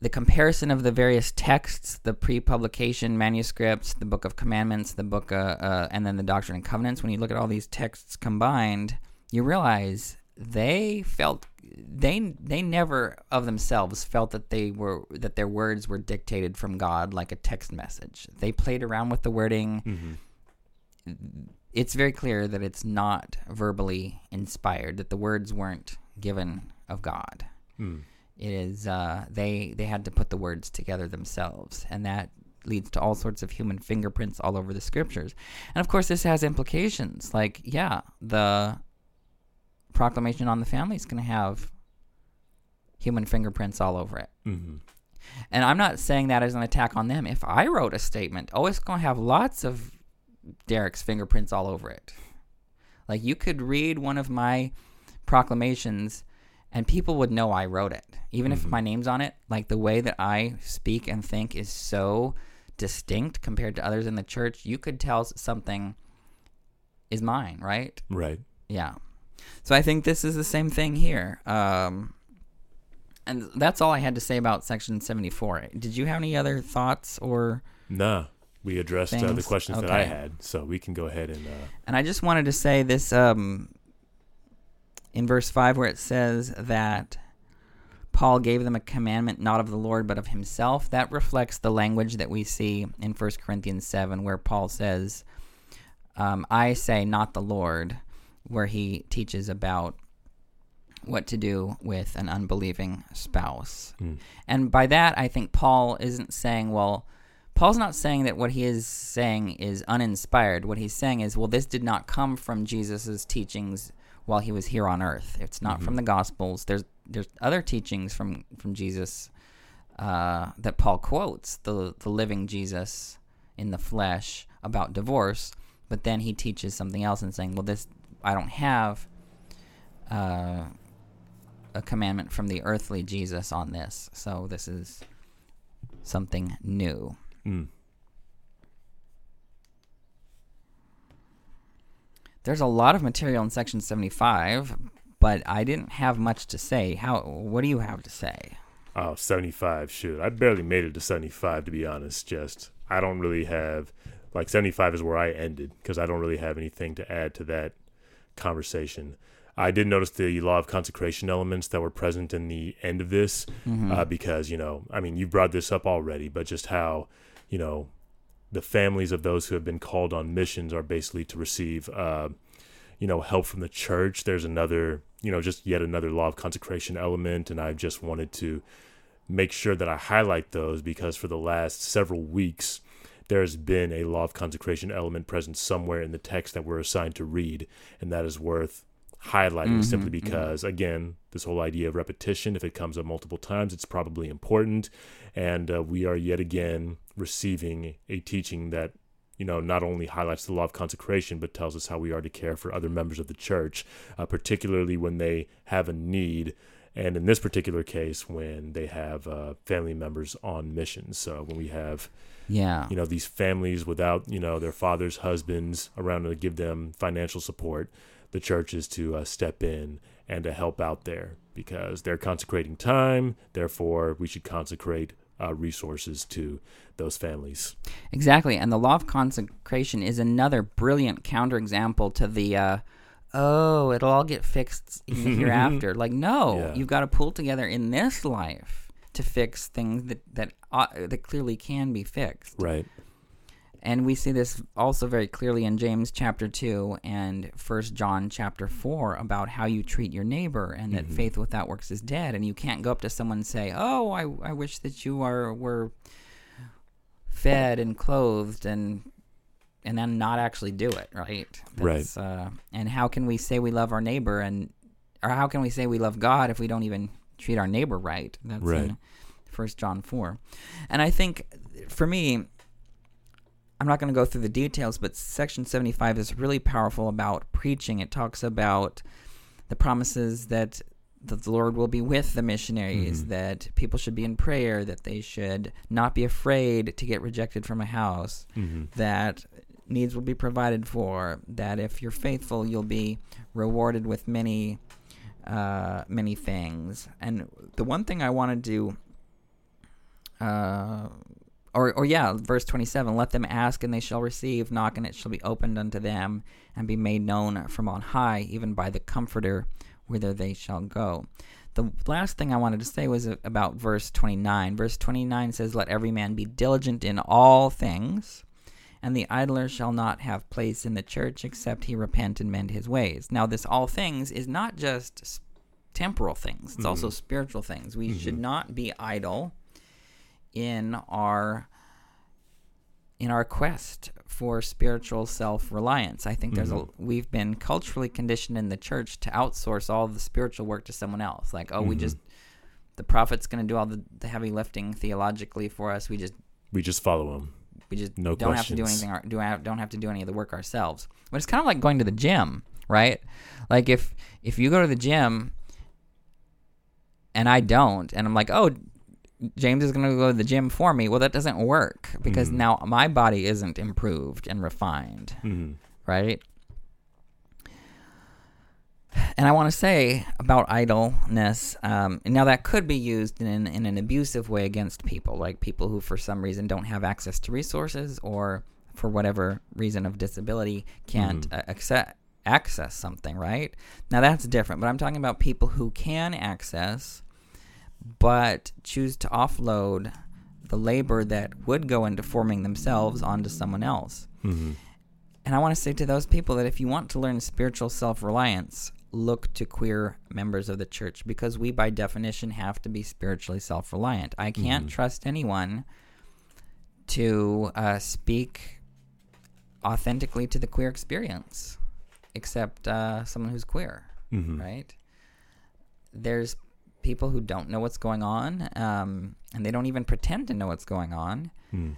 the comparison of the various texts, the pre-publication manuscripts, the Book of Commandments, the book, uh, uh, and then the Doctrine and Covenants. When you look at all these texts combined, you realize they felt they they never of themselves felt that they were that their words were dictated from God like a text message. They played around with the wording. hmm It's very clear that it's not verbally inspired. That the words weren't given of God. Mm. It is uh, they they had to put the words together themselves, and that leads to all sorts of human fingerprints all over the scriptures. And of course, this has implications. Like, yeah, the proclamation on the family is going to have human fingerprints all over it. hmm And I'm not saying that as an attack on them. If I wrote a statement, oh, it's going to have lots of Derek's fingerprints all over it. Like you could read one of my proclamations and people would know I wrote it. Even if Mhm. my name's on it, like the way that I speak and think is so distinct compared to others in the church, you could tell something is mine, right? Right. Yeah. So I think this is the same thing here. Um, and that's all I had to say about section 74. Did you have any other thoughts or Nah, we addressed uh, the questions that I had, so we can go ahead and. Uh, and I just wanted to say this um, in verse 5 where it says that Paul gave them a commandment not of the Lord but of himself. That reflects the language that we see in 1 Corinthians 7 where Paul says, um, I say not the Lord, where he teaches about what to do with an unbelieving spouse. mm, And by that, I think Paul isn't saying, well, Paul's not saying that what he is saying is uninspired. What he's saying is, well, this did not come from Jesus' teachings while he was here on earth. It's not from the Gospels. There's there's other teachings from from Jesus uh, that Paul quotes, the the living Jesus in the flesh about divorce. But then he teaches something else and saying, well, this I don't have uh, a commandment from the earthly Jesus on this. So this is something new. Mm. There's a lot of material in section 75, but I didn't have much to say. How what do you have to say? Oh, 75. Shoot. I barely made it to 75, to be honest. Just, I don't really have, like, 75 is where I ended because I don't really have anything to add to that conversation. I did notice the law of consecration elements that were present in the end of this Mm-hmm. uh, because, you know, I mean, you brought this up already, but just how, you know, the families of those who have been called on missions are basically to receive, uh, you know, help from the church. There's another, you know, just yet another law of consecration element. And I just wanted to make sure that I highlight those because for the last several weeks, there's been a law of consecration element present somewhere in the text that we're assigned to read. And that is worth highlighting Mhm, simply mhm. because, again, this whole idea of repetition, if it comes up multiple times, it's probably important. And uh, we are yet again receiving a teaching that you know, not only highlights the law of consecration, but tells us how we are to care for other members of the church, uh, particularly when they have a need. And in this particular case, when they have uh, family members on mission. So when we have, Yeah. you know, these families without, you know, their fathers, husbands around to give them financial support, the church is to uh, step in and to help out there because they're consecrating time. Therefore, we should consecrate uh, resources to those families. Exactly. And the law of consecration is another brilliant counterexample to the uh oh, it'll all get fixed hereafter. <laughs> Like no, Yeah. you've got to pull together in this life to fix things that that uh, that clearly can be fixed. Right. And we see this also very clearly in James chapter 2 and First John chapter 4 about how you treat your neighbor and that Mhm. faith without works is dead. And you can't go up to someone and say, Oh, I, I wish that you are were fed and clothed and and then not actually do it, right? Right. Uh, and how can we say we love our neighbor and or how can we say we love God if we don't even treat our neighbor right? That's Right. in First John 4. And I think for me, I'm not going to go through the details, but section 75 is really powerful about preaching. It talks about the promises that the Lord will be with the missionaries, Mhm. that people should be in prayer, that they should not be afraid to get rejected from a house, hmm that needs will be provided for, that if you're faithful, you'll be rewarded with many, uh, many things. And the one thing I want to do, uh, or, or yeah, verse 27 let them ask and they shall receive, knock and it shall be opened unto them, and be made known from on high, even by the Comforter, whither they shall go. The last thing I wanted to say was about verse 29. Verse 29 says, Let every man be diligent in all things, and the idler shall not have place in the church except he repent and mend his ways. Now, this all things is not just temporal things, it's also mm-hmm. spiritual things. We mm-hmm. should not be idle in our in our quest for spiritual self-reliance. I think there's a we've been culturally conditioned in the church to outsource all the spiritual work to someone else. Like, oh, we Mhm. just the prophet's going to do all the, the heavy lifting theologically for us. We just We just follow him. we just No don't have to do anything. Do don't have to do any of the work ourselves. But it's kind of like going to the gym, right? Like if if you go to the gym and I don't, and I'm like, oh, James is going to go to the gym for me. Well, that doesn't work because Mhm. now my body isn't improved and refined, hmm right? And I want to say about idleness. Um, now that could be used in in an abusive way against people, like people who, for some reason, don't have access to resources, or for whatever reason of disability, can't uh, acce- access something. Right now, that's different. But I'm talking about people who can access, but choose to offload the labor that would go into forming themselves onto someone else. hmm And I want to say to those people that if you want to learn spiritual self reliance, look to queer members of the church because we, by definition, have to be spiritually self reliant. I can't Mhm. trust anyone to uh, speak authentically to the queer experience except uh, someone who's queer, hmm right? There's people who don't know what's going on um, and they don't even pretend to know what's going on. hmm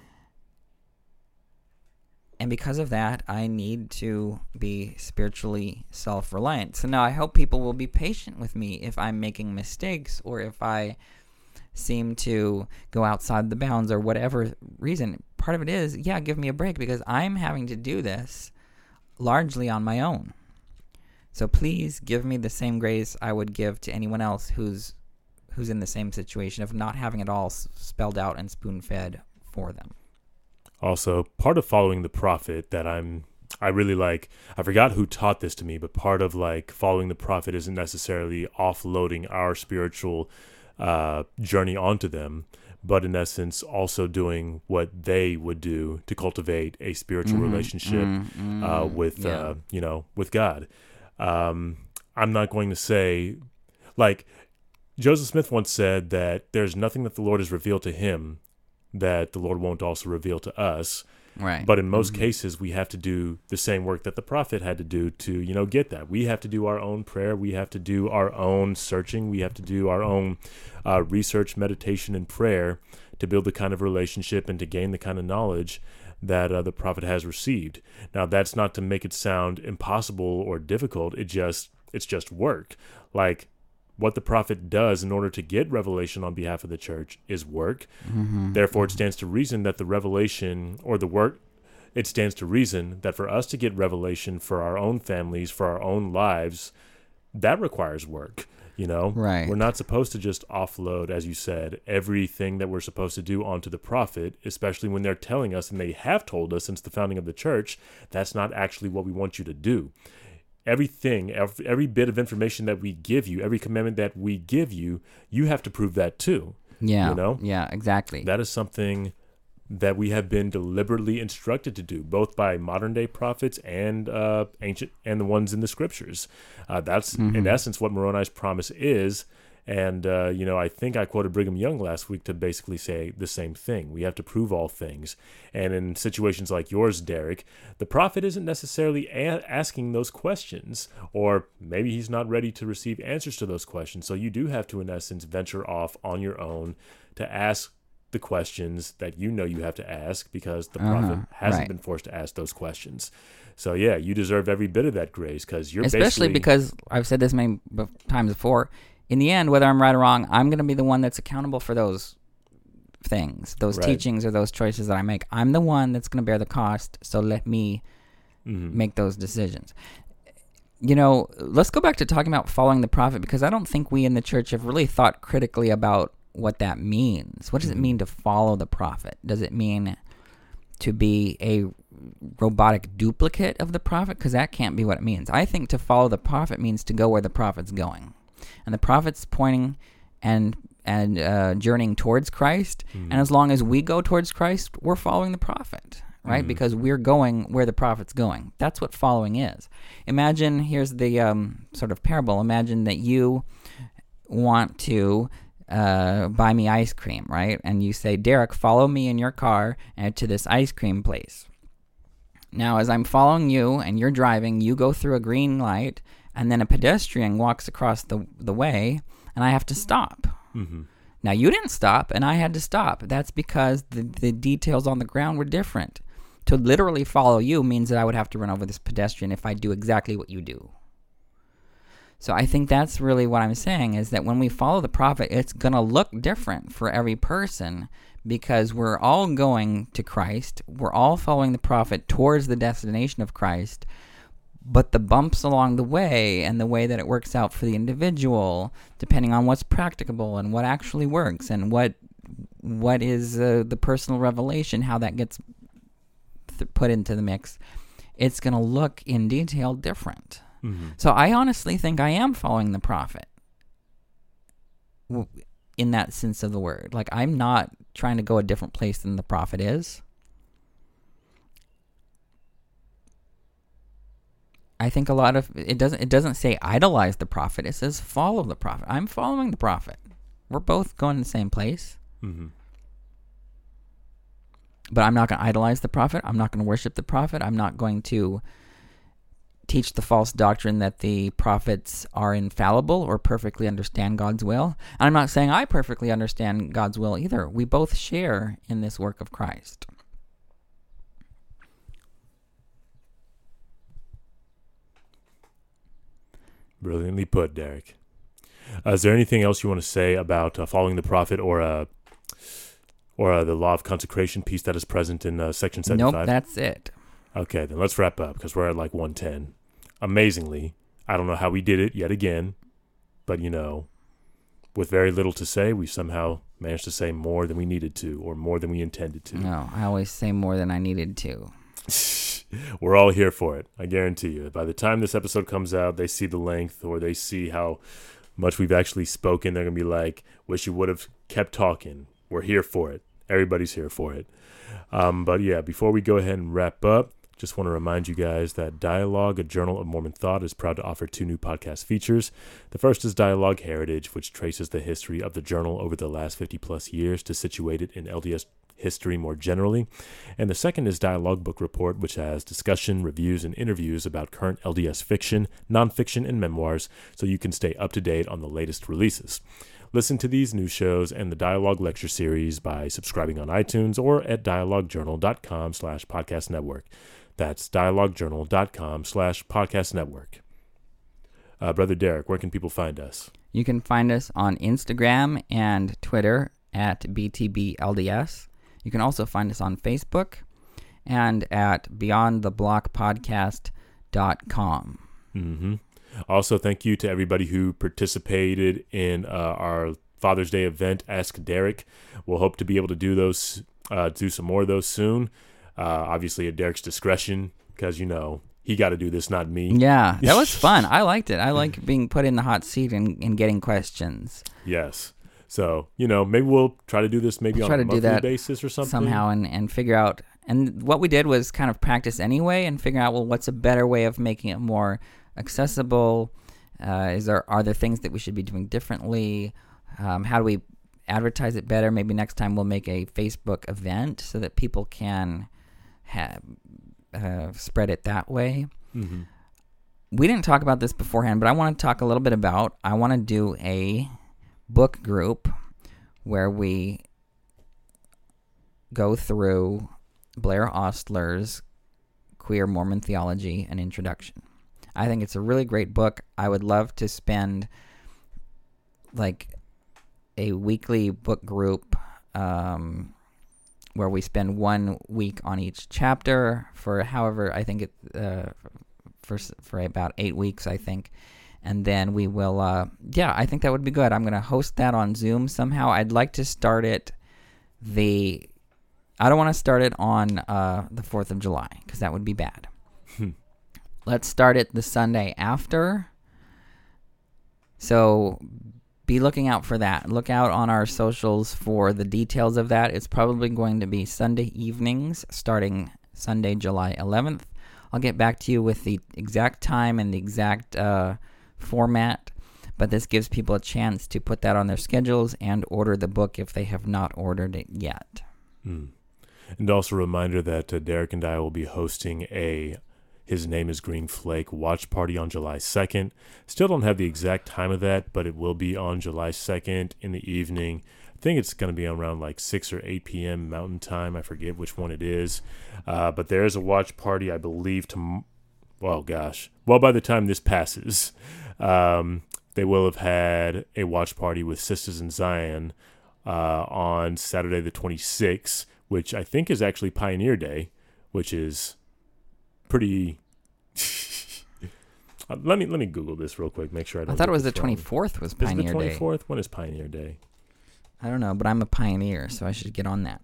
and because of that, I need to be spiritually self reliant. So now I hope people will be patient with me if I'm making mistakes or if I seem to go outside the bounds or whatever reason. Part of it is, yeah, give me a break because I'm having to do this largely on my own. So please give me the same grace I would give to anyone else who's who's in the same situation of not having it all spelled out and spoon fed for them. Also, part of following the prophet that I'm I really like I forgot who taught this to me, but part of like following the prophet isn't necessarily offloading our spiritual uh, journey onto them, but in essence also doing what they would do to cultivate a spiritual Mhm, relationship mm, uh, with yeah. uh, you know with God. Um, I'm not going to say like Joseph Smith once said that there's nothing that the Lord has revealed to him that the Lord won't also reveal to us. right. But in most Mhm. cases, we have to do the same work that the prophet had to do to, you know, get that. We have to do our own prayer. We have to do our own searching. We have to do our own uh, research, meditation, and prayer to build the kind of relationship and to gain the kind of knowledge that uh, the prophet has received. Now, that's not to make it sound impossible or difficult. It just it's just work. Like what the prophet does in order to get revelation on behalf of the church is work. Mhm. Therefore, it stands to reason that the revelation or the work, it stands to reason that for us to get revelation for our own families, for our own lives, that requires work. You know, Right. we're not supposed to just offload, as you said, everything that we're supposed to do onto the prophet, especially when they're telling us, and they have told us since the founding of the church, that's not actually what we want you to do. Everything, every, every bit of information that we give you, every commandment that we give you, you have to prove that too. Yeah. you know? Yeah, exactly. That is something that we have been deliberately instructed to do, both by modern day prophets and uh, ancient and the ones in the scriptures. Uh, that's Mm-hmm. in essence what Moroni's promise is. And uh, you know, I think I quoted Brigham Young last week to basically say the same thing. We have to prove all things, and in situations like yours, Derek, the prophet isn't necessarily a- asking those questions, or maybe he's not ready to receive answers to those questions. So you do have to, in essence, venture off on your own to ask the questions that you know you have to ask because the prophet Uh-huh, hasn't right. been forced to ask those questions. So yeah, you deserve every bit of that grace because you're Especially because I've said this many times before. In the end, whether I'm right or wrong, I'm going to be the one that's accountable for those things, those Right. teachings or those choices that I make. I'm the one that's going to bear the cost. So let me Mhm. make those decisions. You know, let's go back to talking about following the prophet because I don't think we in the church have really thought critically about what that means. What does it Mhm. mean to follow the prophet? Does it mean to be a robotic duplicate of the prophet? Because that can't be what it means. I think to follow the prophet means to go where the prophet's going, and the prophet's pointing and and uh, journeying towards Christ. Mhm. And as long as we go towards Christ, we're following the prophet, right? Mhm. Because we're going where the prophet's going. That's what following is. Imagine here's the um, sort of parable. Imagine that you want to uh, buy me ice cream, right? And you say, Derek, follow me in your car and to this ice cream place. Now, as I'm following you and you're driving, you go through a green light, and then a pedestrian walks across the, the way, and I have to stop. Mhm. Now, you didn't stop, and I had to stop. That's because the, the details on the ground were different. To literally follow you means that I would have to run over this pedestrian if I do exactly what you do. So I think that's really what I'm saying is that when we follow the prophet, it's going to look different for every person because we're all going to Christ. We're all following the prophet towards the destination of Christ. But the bumps along the way and the way that it works out for the individual, depending on what's practicable and what actually works and what what is uh, the personal revelation, how that gets th- put into the mix, it's going to look in detail different. Mhm. So I honestly think I am following the prophet in that sense of the word. Like I'm not trying to go a different place than the prophet is. I think a lot of it doesn't it doesn't say idolize the prophet. It says follow the prophet. I'm following the prophet. We're both going to the same place. Mhm. But I'm not going to idolize the prophet. I'm not going to worship the prophet. I'm not going to teach the false doctrine that the prophets are infallible or perfectly understand God's will. And I'm not saying I perfectly understand God's will either. We both share in this work of Christ. Brilliantly put, Derek. Uh, is there anything else you want to say about uh, following the prophet or uh, or uh, the law of consecration piece that is present in uh, section Nope, that's it. Okay, then let's wrap up because we're at like 110. Amazingly, I don't know how we did it yet again, but you know, with very little to say, we somehow managed to say more than we needed to or more than we intended to. No, I always say more than I needed to. <laughs> <laughs> We're all here for it. I guarantee you. By the time this episode comes out, they see the length or they see how much we've actually spoken. They're going to be like, wish you would have kept talking. We're here for it. Everybody's here for it. Um, but yeah, before we go ahead and wrap up, just want to remind you guys that Dialogue, a journal of Mormon thought, is proud to offer two new podcast features. The first is Dialogue Heritage, which traces the history of the journal over the last 50 plus years to situate it in LDS history more generally. And the second is Dialogue Book Report, which has discussion, reviews, and interviews about current LDS fiction, nonfiction, and memoirs, so you can stay up to date on the latest releases. Listen to these new shows and the Dialogue Lecture Series by subscribing on iTunes or at dialoguejournal.com slash podcast network. That's dialoguejournal.com slash podcast network. Uh, Brother Derek, where can people find us? You can find us on Instagram and Twitter at BTBLDS. You can also find us on Facebook and at beyondtheblockpodcast.com. hmm Also, thank you to everybody who participated in uh, our Father's Day event, Ask Derek. We'll hope to be able to do those, uh, do some more of those soon. Uh, obviously, at Derek's discretion, because you know he got to do this, not me. Yeah, that was <laughs> fun. I liked it. I like being put in the hot seat and, and getting questions. Yes. So you know, maybe we'll try to do this maybe We'll on try a to do monthly that basis or something. somehow and, and figure out and what we did was kind of practice anyway and figure out well what's a better way of making it more accessible uh, is there are there things that we should be doing differently um, how do we advertise it better maybe next time we'll make a facebook event so that people can have uh, spread it that way hmm we didn't talk about this beforehand, but I want to talk a little bit about. I want to do a book group where we go through Blaire Ostler's Queer Mormon Theology and Introduction. I think it's a really great book. I would love to spend like a weekly book group um, where we spend one week on each chapter for however I think it uh, for for about eight weeks I think, and then we will. Uh, yeah, I think that would be good. I'm going to host that on Zoom somehow. I'd like to start it the. I don't want to start it on uh, the Fourth of July because that would be bad. Let's start it the Sunday after. So be looking out for that. Look out on our socials for the details of that. It's probably going to be Sunday evenings starting Sunday, July 11th. I'll get back to you with the exact time and the exact uh, format, but this gives people a chance to put that on their schedules and order the book if they have not ordered it yet. Mm. And also a reminder that uh, Derek and I will be hosting a His Name is Green Flake watch party on July 2nd. Still don't have the exact time of that, but it will be on July 2nd in the evening. I think it's going to be around like 6 or 8 p.m. Mountain Time. I forget which one it is. Uh, but there is a watch party, I believe, to. Well, gosh. Well, by the time this passes, um, they will have had a watch party with Sisters in Zion uh, on Saturday the 26th, which I think is actually Pioneer Day, which is pretty. <laughs> Uh, let me let me Google this real quick. Make sure I I don't. thought it was the wrong. 24th was Is it the Pioneer twenty Day. fourth? When is Pioneer Day? I don't know, but I'm a pioneer, so I should get on that.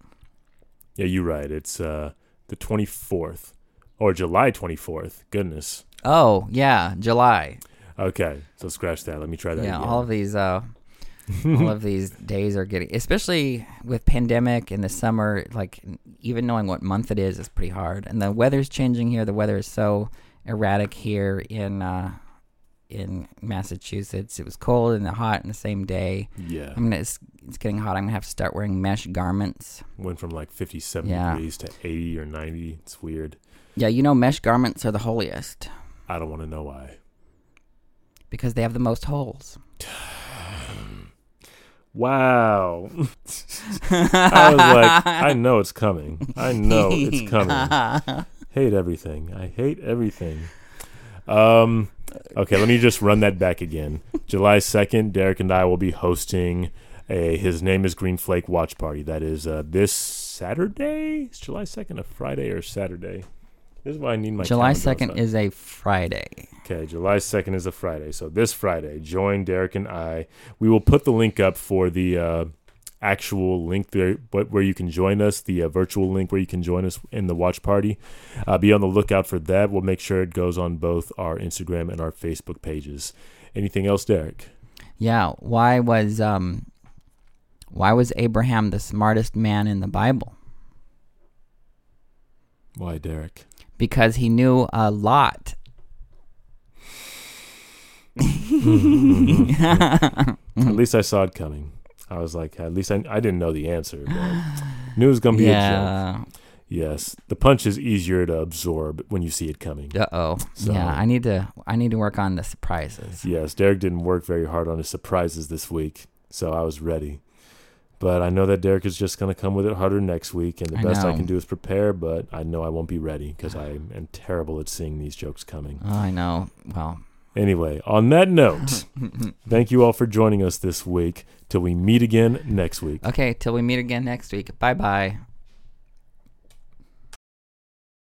Yeah, you're right. It's uh, the twenty fourth or July twenty fourth. Goodness. Oh, yeah, July. Okay, so scratch that. Let me try that. yeah, again. all of these uh all of <laughs> these days are getting especially with pandemic in the summer like even knowing what month it is is pretty hard and the weather's changing here the weather is so erratic here in uh in Massachusetts it was cold and hot in the same day yeah, I'm gonna it's, it's getting hot I'm gonna have to start wearing mesh garments went from like fifty seven Yeah. degrees to eighty or ninety. It's weird. Yeah you know mesh garments are the holiest I don't want to know why. because they have the most holes <sighs> Wow. <laughs> I was like, I <laughs> know it's coming. I know it's <laughs> coming. hate everything. I hate everything. Um, okay, let me just run that back again. July 2nd, Derek and I will be hosting a His Name is Green Flake watch party. That is uh, this Saturday? Is July 2nd a Friday or Saturday? This is why I need my July 2nd is a Friday Okay, July 2nd is a Friday. So this Friday, join Derek and I. We will put the link up for the uh, actual link there, but where you can join us, the uh, virtual link where you can join us in the watch party. Uh, be on the lookout for that. We'll make sure it goes on both our Instagram and our Facebook pages. Anything else, Derek? Yeah, why was um why was Abraham the smartest man in the Bible? Why, Derek? Because he knew a lot. At least I saw it coming. I was like, at least I, I didn't know the answer, but knew it was going to be a joke. Yes, the punch is easier to absorb when you see it coming. Uh oh. So- Yeah, I need to I need to work on the surprises. Yes, Derek didn't work very hard on his surprises this week, so I was ready. But I know that Derek is just going to come with it harder next week, and the I best I can do is prepare, but I know I won't be ready because I am terrible at seeing these jokes coming. Oh, I know. Well, Anyway, on that note, <laughs> thank you all for joining us this week. Till we meet again next week. okay, till we meet again next week. Bye bye.